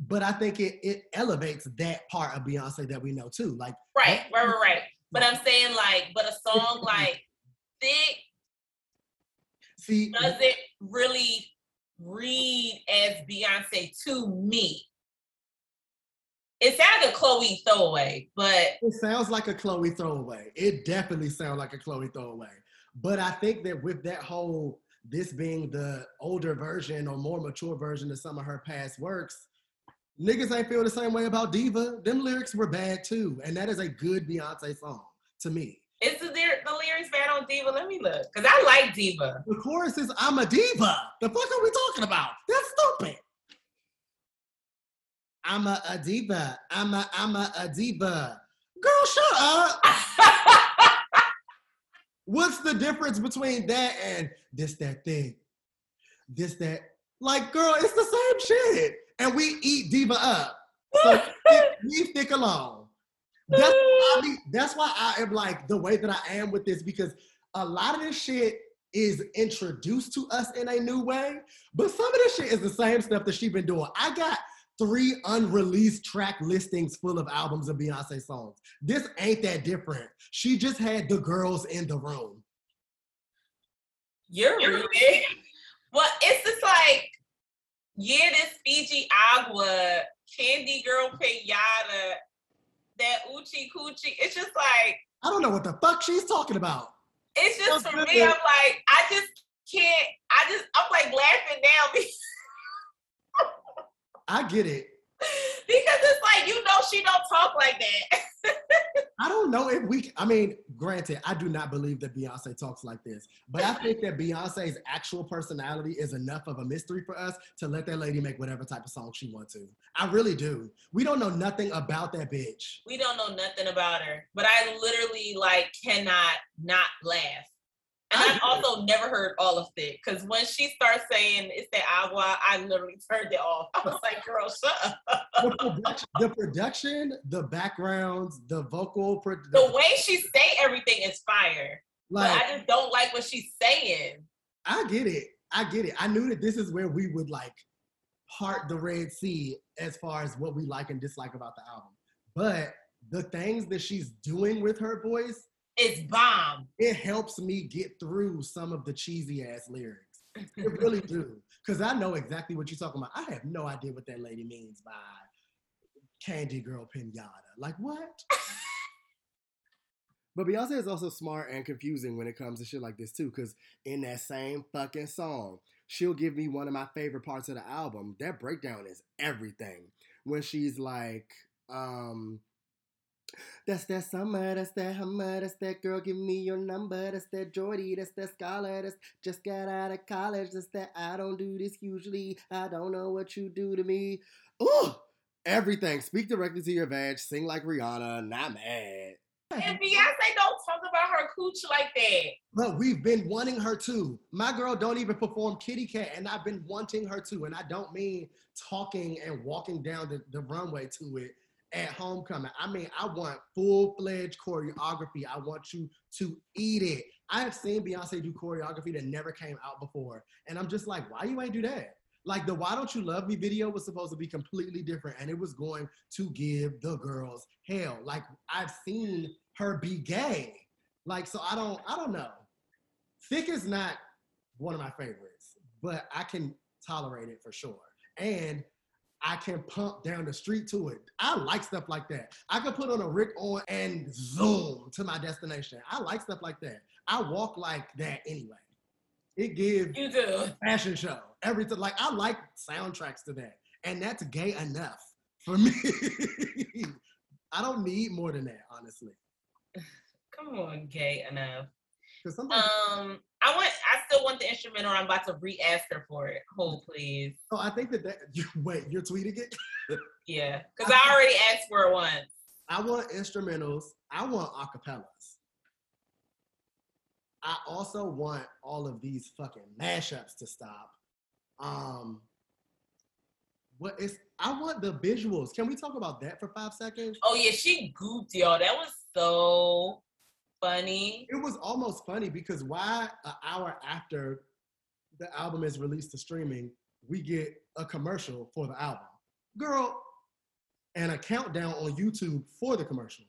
But I think it, it elevates that part of Beyonce that we know too. Like Right, right, right, right. But I'm saying like, but a song like Thick see doesn't really read as Beyonce to me. It sounded Chloe throwaway, but It sounds like a Chloe throwaway. It definitely sounds like a Chloe throwaway. But I think that with that whole this being the older version or more mature version of some of her past works, niggas ain't feel the same way about Diva. Them lyrics were bad too, and that is a good Beyonce song to me. Is the, the lyrics bad on Diva? Let me look. Because I like Diva. The chorus is "I'm a diva." The fuck are we talking about? That's stupid. I'm a, a diva. I'm a I'm a, a diva. Girl, shut up. What's the difference between that and this, that thing? This, that. Like, girl, it's the same shit. And we eat diva up. So leave Thique alone. That's why, I be, that's why I am like the way that I am with this because a lot of this shit is introduced to us in a new way, but some of this shit is the same stuff that she's been doing. I got three unreleased track listings full of albums of Beyonce songs. This ain't that different. She just had the girls in the room. You're rude. Well, it's just like, yeah, this Fiji Agua, Candy Girl Pinata, that Uchi Coochie. It's just like, I don't know what the fuck she's talking about. it's just for me, goodness. I'm like, I just can't, I just, I'm like laughing now because I get it. because it's like you know she don't talk like that. I don't know if we. I mean, granted, I do not believe that Beyonce talks like this, but I think that Beyonce's actual personality is enough of a mystery for us to let that lady make whatever type of song she wants to. I really do. We don't know nothing about that bitch. we don't know nothing about her, but I literally like cannot not laugh. And I I've also never heard all of it because when she starts saying it's that agua, I literally turned it off. I was like, girl, shut up. The production, the, production, the backgrounds, the vocal, pro- The way she say everything is fire. like but I just don't like what she's saying. I get it. I get it. I knew that this is where we would like part the Red Sea as far as what we like and dislike about the album. But the things that she's doing with her voice, It's bomb. it helps me get through some of the cheesy ass lyrics. It really do. Because I know exactly what you're talking about. I have no idea what that lady means by Candy Girl Pinata. Like what? But Beyonce is also smart and confusing when it comes to shit like this too, because in that same fucking song, she'll give me one of my favorite parts of the album. That breakdown is everything. When she's like, um, that's that summer, that's that hummer, that's that girl, give me your number, that's that Jordy, that's that scholar, that's just got out of college, that's that I don't do this usually, I don't know what you do to me. Ooh, everything. Speak directly to your vag, sing like Rihanna, not mad. And Beyonce don't talk about her cooch like that. But we've been wanting her to. My girl don't even perform Kitty Cat, and I've been wanting her to. And I don't mean talking and walking down the, the runway to it at homecoming. I mean, I want full fledged choreography. I want you to eat it. I have seen Beyonce do choreography that never came out before. And I'm just like, why you ain't do that? Like the Why Don't You Love Me video was supposed to be completely different and it was going to give the girls hell. Like I've seen her be gay. Like, so I don't, I don't know. Thique is not one of my favorites, but I can tolerate it for sure. And I can pump down the street to it. I like stuff like that. I can put on a Rick on and zoom to my destination. I like stuff like that. I walk like that anyway. It gives You do. fashion show everything. Like I like soundtracks to that, and that's gay enough for me. I don't need more than that, honestly. Come on, gay enough. Sometimes, Um, I want. I still want the instrumental. I'm about to re-ask her for it. Hold, please. oh, I think that that. You, wait, you're tweeting it. Yeah, because I already asked for it once. I want instrumentals. I want acapellas. I also want all of these fucking mashups to stop. Um, what is? I want the visuals. Can we talk about that for five seconds? Oh yeah, she gooped y'all. That was so funny. It was almost funny because why an hour after the album is released to streaming, we get a commercial for the album, girl, and a countdown on YouTube for the commercial.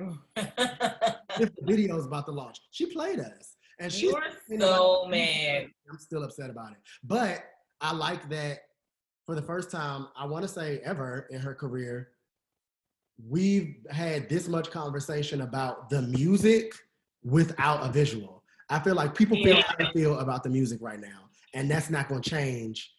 if the video is about to launch. She played us. And she's you were so mad. I'm still upset about it. But I like that for the first time, I want to say ever in her career, we've had this much conversation about the music without a visual. I feel like people feel Yeah. how they feel about the music right now. And that's not going to change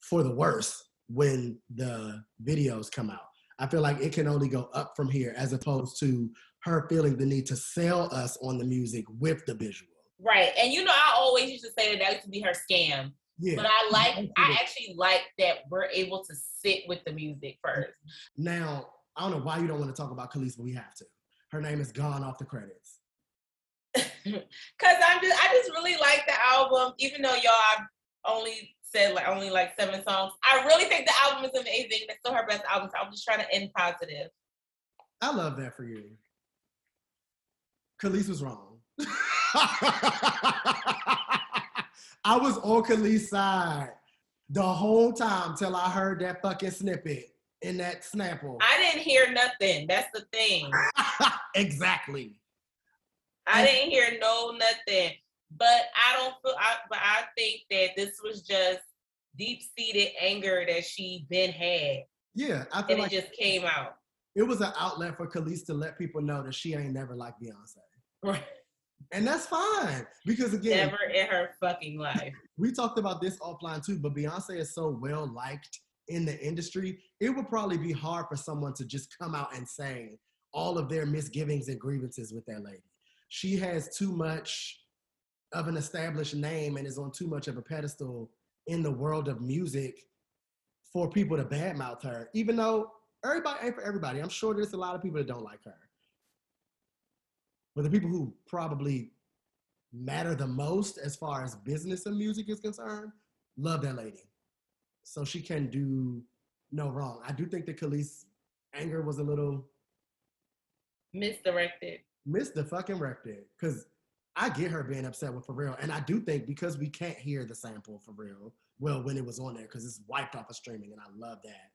for the worse when the videos come out. I feel like it can only go up from here as opposed to her feeling the need to sell us on the music with the visual. Right, and you know, I always used to say that that used to be her scam. Yeah. But I like, I actually like that we're able to sit with the music first. Now, I don't know why you don't want to talk about Kelis, but we have to. Her name is gone off the credits. Cause I'm just, I just really like the album, even though y'all I've only said like only like seven songs. I really think the album is amazing. It's still her best album. So I'm just trying to end positive. I love that for you. Kelis was wrong. I was on Kelis' side the whole time till I heard that fucking snippet in that Snapple. I didn't hear nothing. That's the thing. exactly. I didn't hear no nothing. But I don't feel. I, but I think that this was just deep seated anger that she been had, Yeah, I feel and like it just came out. it was an outlet for Kelis to let people know that she ain't never like Beyonce. Right. And that's fine because again, Never in her fucking life. we talked about this offline too, but Beyonce is so well liked in the industry, it would probably be hard for someone to just come out and say all of their misgivings and grievances with that lady. She has too much of an established name and is on too much of a pedestal in the world of music for people to badmouth her, even though everybody ain't for everybody. I'm sure there's a lot of people that don't like her. But the people who probably matter the most as far as business and music is concerned, love that lady. So she can do no wrong. I do think that Kelis' anger was a little Misdirected. missed the fucking record because I get her being upset with Pharrell, and I do think because we can't hear the sample for real, well, when it was on there because it's wiped off of streaming, and I love that.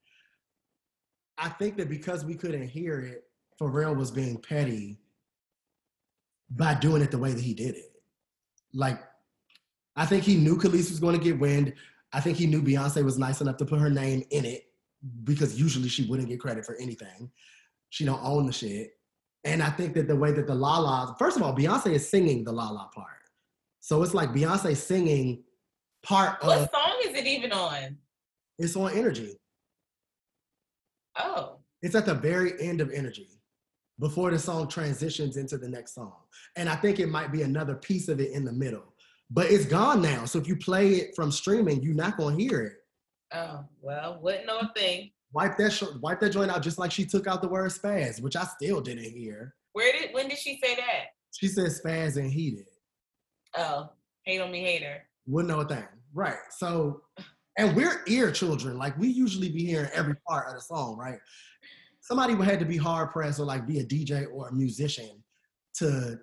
I think that because we couldn't hear it, Pharrell was being petty by doing it the way that he did it. Like, I think he knew Kelis was going to get wind. I think he knew Beyonce was nice enough to put her name in it because usually she wouldn't get credit for anything. She don't own the shit. And I think that the way that the La La, first of all, Beyonce is singing the La La part. So it's like Beyonce singing part What of What song is it even on? it's on energy. Oh. It's at the very end of energy before the song transitions into the next song. And I think it might be another piece of it in the middle. But it's gone now. So if you play it from streaming, you're not gonna hear it. Oh, well, wouldn't know a thing. Wipe that sh- wipe that joint out just like she took out the word spaz, which I still didn't hear. Where did when did she say that? She said spaz and heated. Oh, hate on me, hater. Wouldn't know a thing. Right. So, and we're ear children. Like we usually be hearing every part of the song, right? Somebody would have to be hard pressed or like be a DJ or a musician to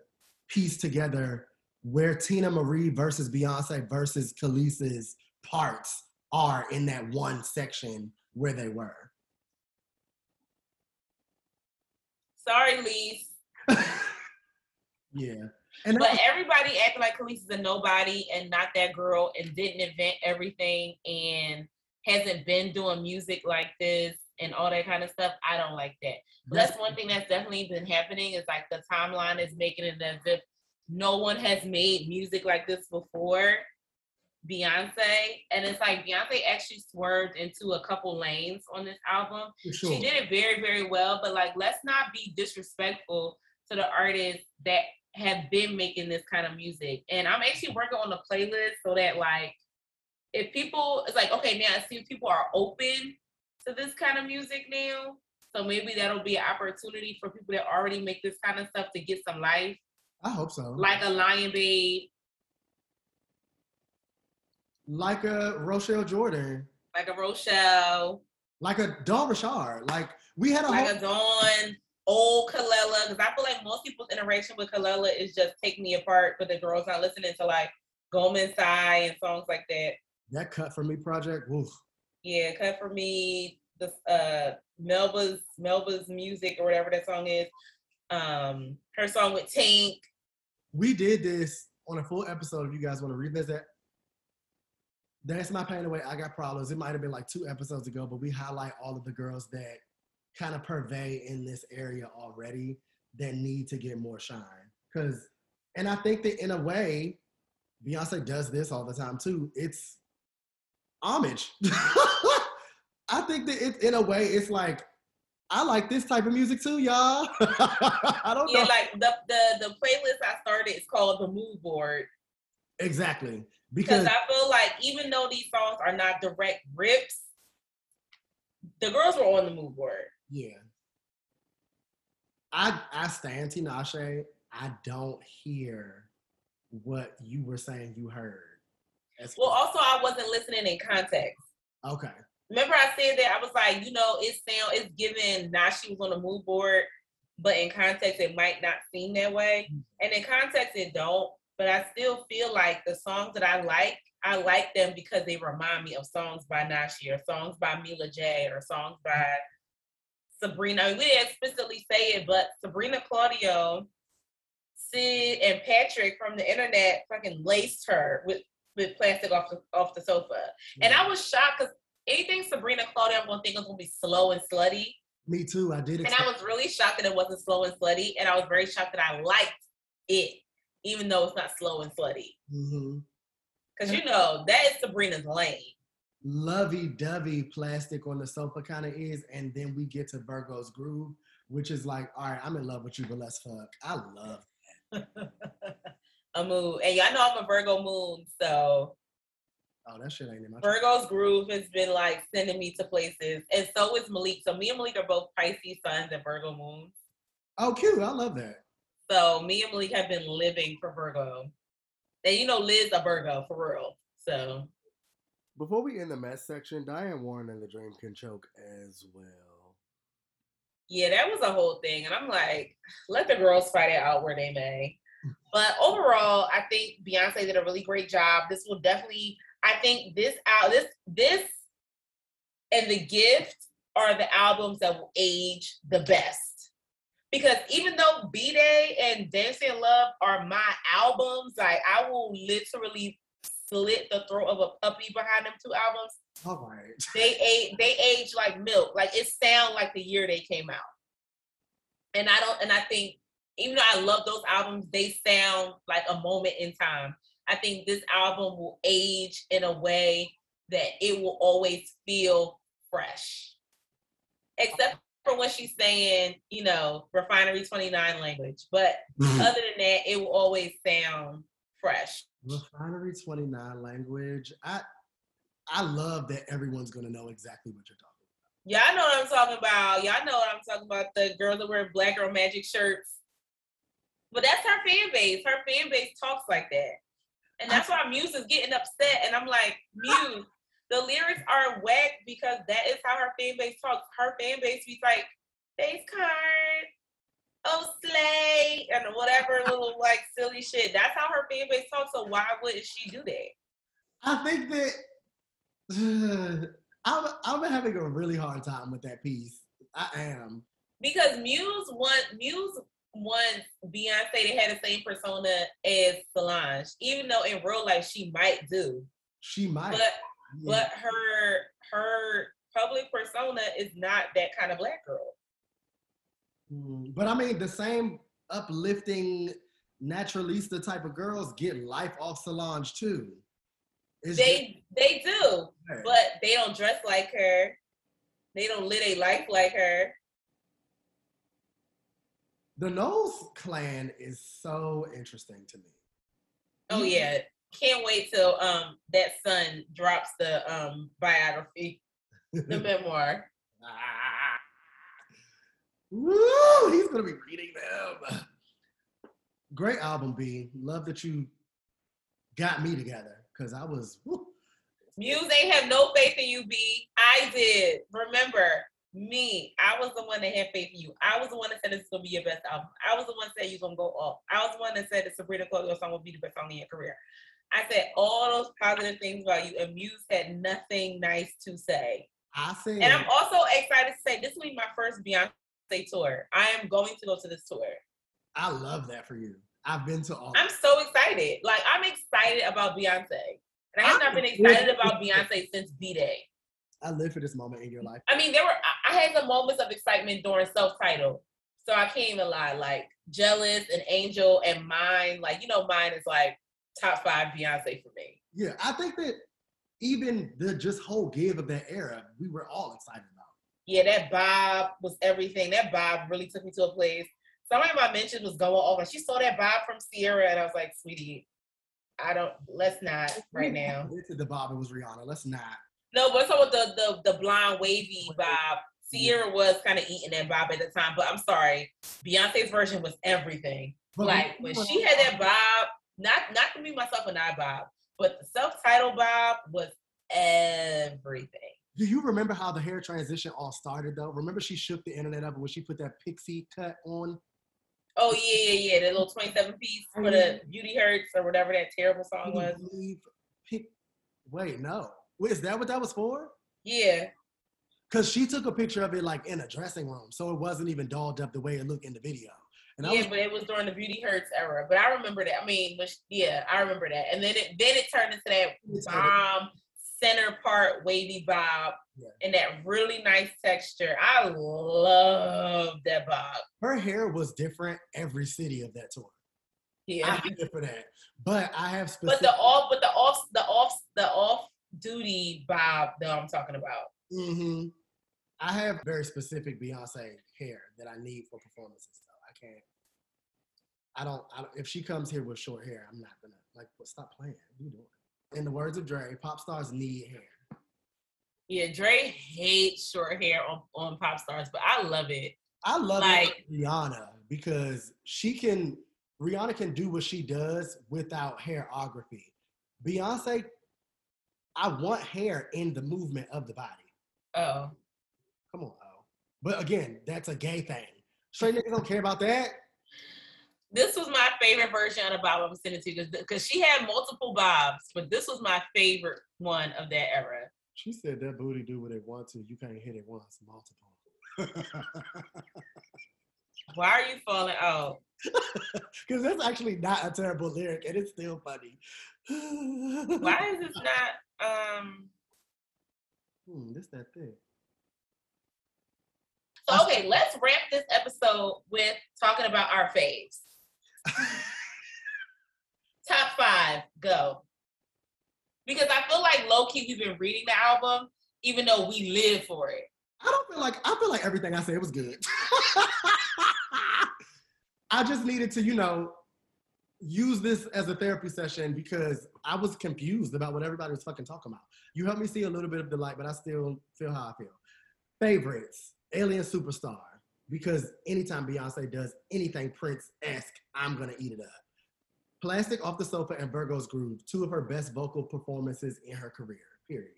piece together where Teena Marie versus Beyonce versus Kelis's parts are in that one section where they were. Sorry, Lise. Yeah. And But everybody acting like Kelis is a nobody and not that girl and didn't invent everything and hasn't been doing music like this and all that kind of stuff. I don't like that. But that's one thing that's definitely been happening is like the timeline is making it as if no one has made music like this before Beyonce. And it's like Beyonce actually swerved into a couple lanes on this album. sure. She did it very, very well, but like let's not be disrespectful to the artists that have been making this kind of music. And I'm actually working on a playlist so that like if people it's like okay now I see people are open to this kind of music now. So maybe that'll be an opportunity for people that already make this kind of stuff to get some life, I hope so. like a Lion Babe, like a Rochelle Jordan, like a Rochelle, like a Dawn Richard. Like we had a like whole a Dawn, old Kelela. Because I feel like most people's interaction with Kelela is just take me apart, but the girls not listening to like Gomenasai and songs like that. that cut for me project. Woof. Yeah, cut for me. The uh Melba's Melba's music or whatever that song is. Um, her song with Tank. We did this on a full episode. If you guys want to revisit, that's my pain away. I got problems. It might have been like two episodes ago, but we highlight all of the girls that kind of purvey in this area already that need to get more shine. Cause, and I think that in a way, Beyonce does this all the time too. It's homage. I think that it, in a way, it's like I like this type of music too, y'all. I don't Yeah, know like the the the playlist I started is called the Mood Board exactly because because I feel like even though these songs are not direct rips, the girls were on the Mood Board. yeah, I I stand Tinashe. I don't hear what you were saying you heard. As- Well, also I wasn't listening in context. okay, Remember I said that I was like, you know, it's sound it's given now she was on the mood board, but in context it might not seem that way. Mm-hmm. And in context it don't, but I still feel like the songs that I like, I like them because they remind me of songs by Nashi or songs by Mila J or songs by Sabrina. I mean, we didn't explicitly say it, but Sabrina Claudio, Syd, and Patrick from the internet fucking laced her with with plastic off the off the sofa. And I was shocked because anything Sabrina Claudio I'm gonna think was gonna be slow and slutty. me too. I did. It. And I was really shocked that it wasn't slow and slutty. And I was very shocked that I liked it, even though it's not slow and slutty. Mm-hmm. Because you know, that is Sabrina's lane. lovey-dovey plastic on the sofa kind of is, and then we get to Virgo's groove, which is like, all right, I'm in love with you, but let's fuck. I love. that. a moon. And y'all know I'm a Virgo moon, so Oh, that shit ain't in my. Virgo's groove has been like sending me to places. And so is Malik. So me and Malik are both Pisces suns and Virgo moons. Oh, cute. I love that. So me and Malik have been living for Virgo. And you know Liz a Virgo for real. So Before we end the mess section, Diane Warren and the Dream Can Choke as well. yeah, that was a whole thing. And I'm like, let the girls fight it out where they may. But overall, I think Beyonce did a really great job. This will definitely, I think this out this this and the gift are the albums that will age the best. Because even though B Day and Dangerously in Love are my albums, like I will literally slit the throat of a puppy behind them two albums. All right. They age they age like milk. Like it sound like the year they came out. And I don't and I think even though I love those albums, they sound like a moment in time. I think this album will age in a way that it will always feel fresh. Except for when she's saying, you know, refinery 29 language. But Mm-hmm. other than that, it will always sound fresh. Refinery 29 language. I I love that everyone's gonna know exactly what you're talking about. Y'all know what I'm talking about. Y'all know what I'm talking about. The girls that wear black girl magic shirts. But that's her fan base. Her fan base talks like that. And that's why Muse is getting upset. And I'm like, Muse, the lyrics are whack because that is how her fan base talks. Her fan base be like, face card, oh slay, and whatever little like silly shit. That's how her fan base talks. So why wouldn't she do that? I think that I'm I'm having a really hard time with that piece. I am. because Muse want Muse wants Beyonce they had the same persona as Solange, even though in real life she might do. She might. But yeah. but her her public persona is not that kind of black girl. Mm, But I mean, the same uplifting naturalista type of girls get life off Solange too. It's They they do, but they don't dress like her. They don't live a life like her. The Knowles clan is so interesting to me. Oh yeah. Can't wait till um that son drops the um biography, the memoir. Ah. Woo! He's gonna be reading them. Great album, B. Love that you got me together because I was. woo. Muse ain't have no faith in you, B. I did. Remember, me. I was the one that had faith in you. I was the one that said this is gonna be your best album. I was the one that said you're gonna go off. I was the one that said that Sabrina Claudio song will be the best song in your career. I said all those positive things about you, and Muse had nothing nice to say. I said, And I'm also excited to say this will be my first Beyonce tour. I am going to go to this tour. I love that for you. I've been to all. I'm so excited. Like I'm excited about Beyonce. And I have not been excited about Beyonce since B Day. I live for this moment in your life. I mean, there were I- I had some moments of excitement during self-titled. So I can't even lie. Like Jealous and Angel and Mine, like you know, mine is like top five Beyonce for me. Yeah, I think that even the just whole give of that era, we were all excited about. Yeah, that Bob was everything. That Bob really took me to a place. Somebody my mentioned was going over. She saw that Bob from Ciara, and I was like, sweetie, I don't let's not right now. Into the Bob, it was Rihanna. Let's not. No, but so with the the the blonde wavy Bob, Ciara was kind of eating that Bob at the time. But I'm sorry, Beyonce's version was everything. Like when she had that Bob, not not to be myself and I Bob, but the self-titled Bob was everything. Do you remember how the hair transition all started though? Remember she shook the internet up when she put that pixie cut on? Oh yeah, yeah, yeah. The little 27 piece for the Beauty Hurts or whatever that terrible song was. believe pic- Wait, no. Wait, is that what that was for? Yeah. Because she took a picture of it like in a dressing room, so it wasn't even dolled up the way it looked in the video. And yeah, was but it was during the Beauty Hurts era. But I remember that. I mean, which, yeah, I remember that. And then it then it turned into that bomb center part wavy bob Yeah. and that really nice texture. I love that bob. her hair was different every city of that tour. Yeah. I for that. But I have But the off, but the off, the off, the off duty Bob that I'm talking about. hmm I have very specific Beyonce hair that I need for performances. Though I can't. I don't, I don't. If she comes here with short hair, I'm not gonna like. Well, stop playing. What are you doing? In the words of Dre, pop stars need hair. Yeah, Dre hates short hair on, on pop stars, but I love it. I love Like- it Rihanna because she can. Rihanna can do what she does without hairography. Beyonce, I want hair in the movement of the body. Oh. Come on, oh. But again, that's a gay thing. Straight niggas don't care about that. This was my favorite version of the bob I'm sending to you because she had multiple bobs, but this was my favorite one of that era. She said that booty do what it wants to. You can't hit it once, multiple. Why are you falling out? Because that's actually not a terrible lyric, and it's still funny. Why is this not um Hmm, this that thing. so okay, let's wrap this episode with talking about our faves. Top five, go. Because I feel like low key we've been reading the album, even though we live for it. I don't feel like I feel like everything I said was good. I just needed to, you know, use this as a therapy session because I was confused about what everybody was fucking talking about. You helped me see a little bit of the light, but I still feel how I feel. Favorites, Alien Superstar, because anytime Beyonce does anything Prince-esque, I'm gonna eat it up. Plastic Off the Sofa and Virgo's Groove, two of her best vocal performances in her career, period.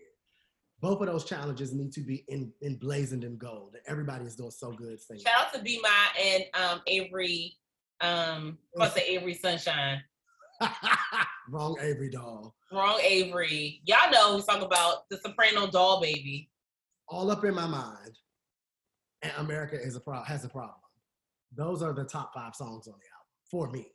Both of those challenges need to be in, emblazoned in gold. Everybody is doing so good singing. Shout out to B My and um Avery, um what's the Avery Sunshine. Wrong Avery doll. Wrong Avery. Y'all know we talking about the soprano doll baby. All up in my mind. And America is a pro- has a problem. Those are the top five songs on the album for me.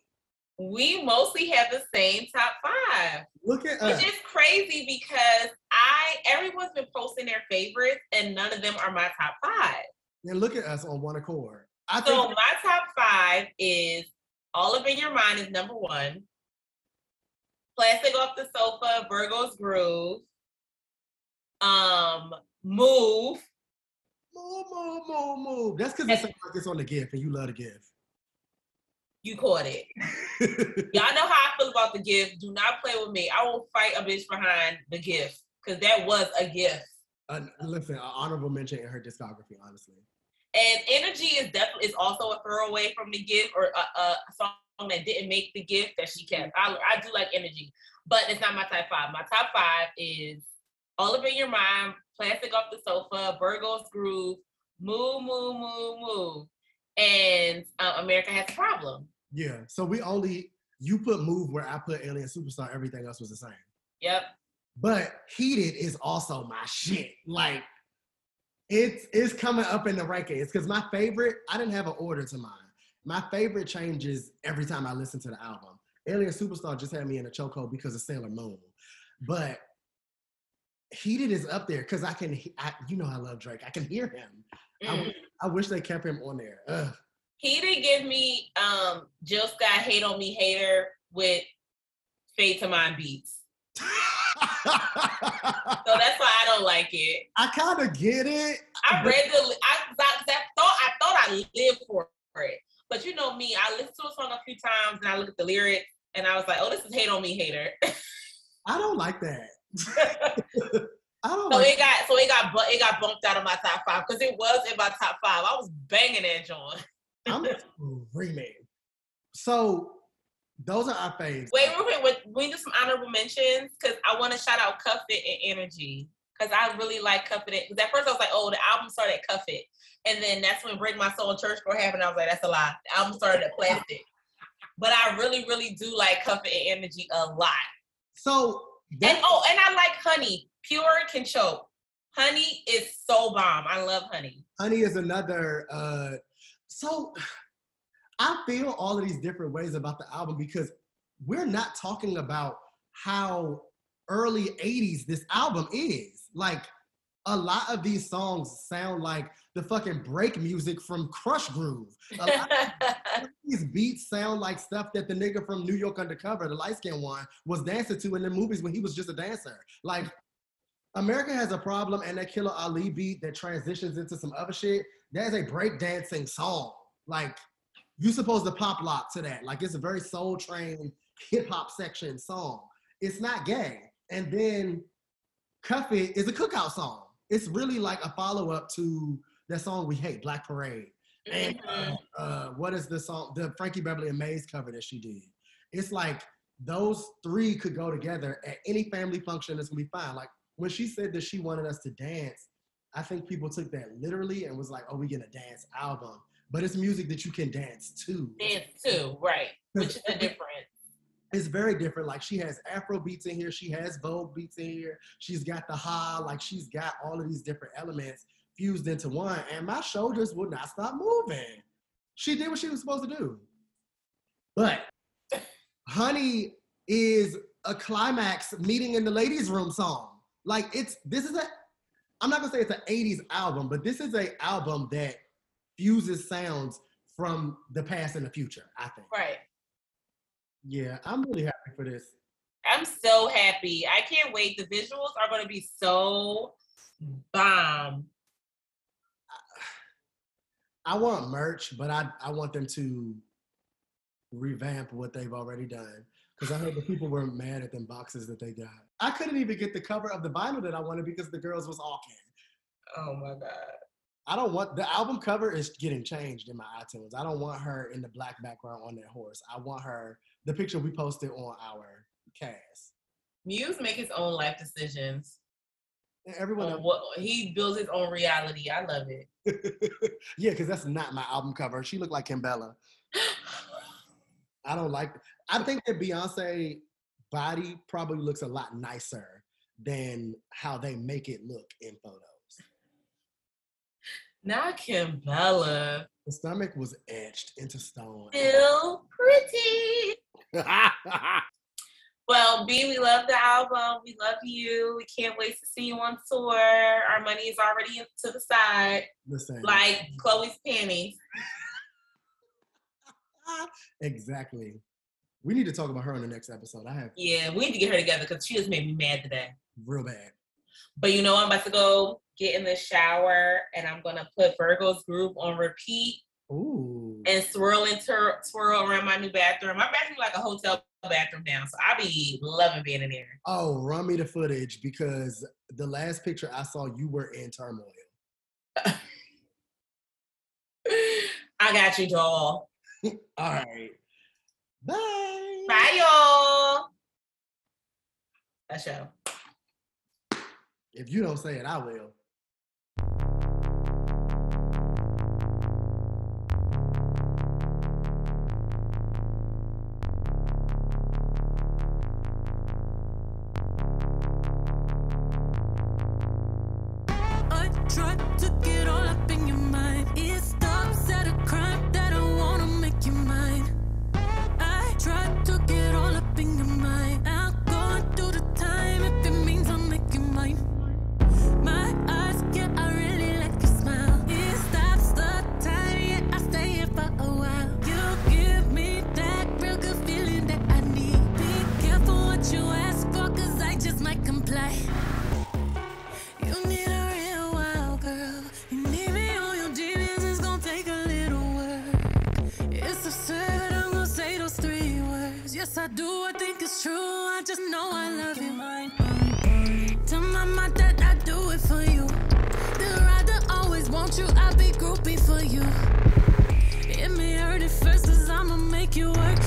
We mostly have the same top five. Look at us. Which is crazy because I everyone's been posting their favorites and none of them are my top five. And look at us on one accord. I So think my top five is All Up in Your Mind is number one. Plastic Off the Sofa, Virgo's Groove. Um, Move. move, move, move, move. That's because it sounds like it's on the gift and you love the gift. You caught it. Y'all know how I feel about the gift. Do not play with me. I will fight a bitch behind the gift because that was a gift. Uh, listen, an honorable mention in her discography, honestly. And energy is definitely is also a throwaway from the gift or a, a song that didn't make the gift that she kept. I, I do like energy, but it's not my top five. My top five is All Up in Your Mind, Plastic Off the Sofa, Virgo's Groove, Move, Move, Move, Move, and uh, America Has a Problem. Yeah. So we only you put move where I put Alien Superstar. Everything else was the same. Yep. But Heated is also my shit. Like it's it's coming up in the rankings because my favorite, I didn't have an order to mine. My favorite changes every time I listen to the album. Alien Superstar just had me in a chokehold because of Sailor Moon. But Heated is up there because I can, I, you know, I love Drake. I can hear him. I, Mm. wish, I wish they kept him on there. Ugh. He didn't give me um Jill Scott Hate on Me Hater with Fade to Mind beats. So that's why I don't like it. I kind of get it. I read the I, I, I thought I thought I lived for it. But you know me, I listened to a song a few times and I look at the lyrics and I was like, oh, this is hate on me hater. I don't like that. I don't so like it got so it got bu- it got bumped out of my top five because it was in my top five. I was banging that joint. I'm screaming. So those are our faves. Wait, real quick, wait, we do some honorable mentions because I want to shout out Cuff It and Energy because I really like Cuff It. Because at first I was like, oh, the album started at Cuff It, and then that's when Break My Soul Church Girl happened. I was like, that's a lie. The album started at Plastic, but I really, really do like Cuff It and Energy a lot. So And oh, and I like Honey. Pure can choke. Honey is so bomb. I love Honey. Honey is another. Uh, so I feel all of these different ways about the album because we're not talking about how early 80s this album is. Like a lot of these songs sound like the fucking break music from Krush Groove. A lot of these beats sound like stuff that the nigga from New York Undercover, the light skinned one, was dancing to in the movies when he was just a dancer. Like America has a problem, and that Kilo Ali beat that transitions into some other shit. That's a breakdancing song. Like you supposed to pop lock to that. Like it's a very soul train hip hop section song. It's not gay. And then Cuff It is a cookout song. It's really like a follow up to that song we hate, Black Parade. And uh, uh, what is the song? The Frankie Beverly and Maze cover that she did. It's like those three could go together at any family function. It's gonna be fine. Like when she said that she wanted us to dance, I think people took that literally and was like, "Oh, we get a dance album," but it's music that you can dance to. Dance too, right? Which is a difference. It's very different. Like she has Afro beats in here, she has Vogue beats in here, she's got the ha, like she's got all of these different elements fused into one, and my shoulders would not stop moving. She did what she was supposed to do. But Honey is a climax meeting in the ladies' room song. Like it's this is a I'm not gonna say it's an 80s album, but this is a album that fuses sounds from the past and the future, I think. Right. Yeah, I'm really happy for this. I'm so happy. I can't wait. The visuals are going to be so bomb. I want merch, but I, I want them to revamp what they've already done. Because I heard the people were mad at them boxes that they got. I couldn't even get the cover of the vinyl that I wanted because the girls was all can. Oh my God. I don't want the album cover is getting changed in my iTunes. I don't want her in the black background on that horse. I want her the picture we posted on our cast. Muse make his own life decisions. And everyone else, what he builds his own reality. I love it. yeah, because that's not my album cover. She looked like Kimbella. I don't like. I think that Beyonce body probably looks a lot nicer than how they make it look in photos. Not Kimbella. The stomach was etched into stone. Still pretty. Well, B, we love the album. We love you. We can't wait to see you on tour. Our money is already to the side, Listen, like Chloe's panties. exactly. We need to talk about her on the next episode. I have Yeah, we need to get her together because she just made me mad today. real bad. But you know, I'm about to go get in the shower and I'm gonna put Virgo's Groove on repeat Ooh. and swirl into swirl around my new bathroom. My bathroom like a hotel bathroom now, so I be loving being in there. Oh, run me the footage because the last picture I saw, you were in turmoil. I got you, doll. All right. Bye. Bye, y'all. That show. If you don't say it, I will. you, I'll be groupie for you. It may hurt at first, cause I'ma make you work.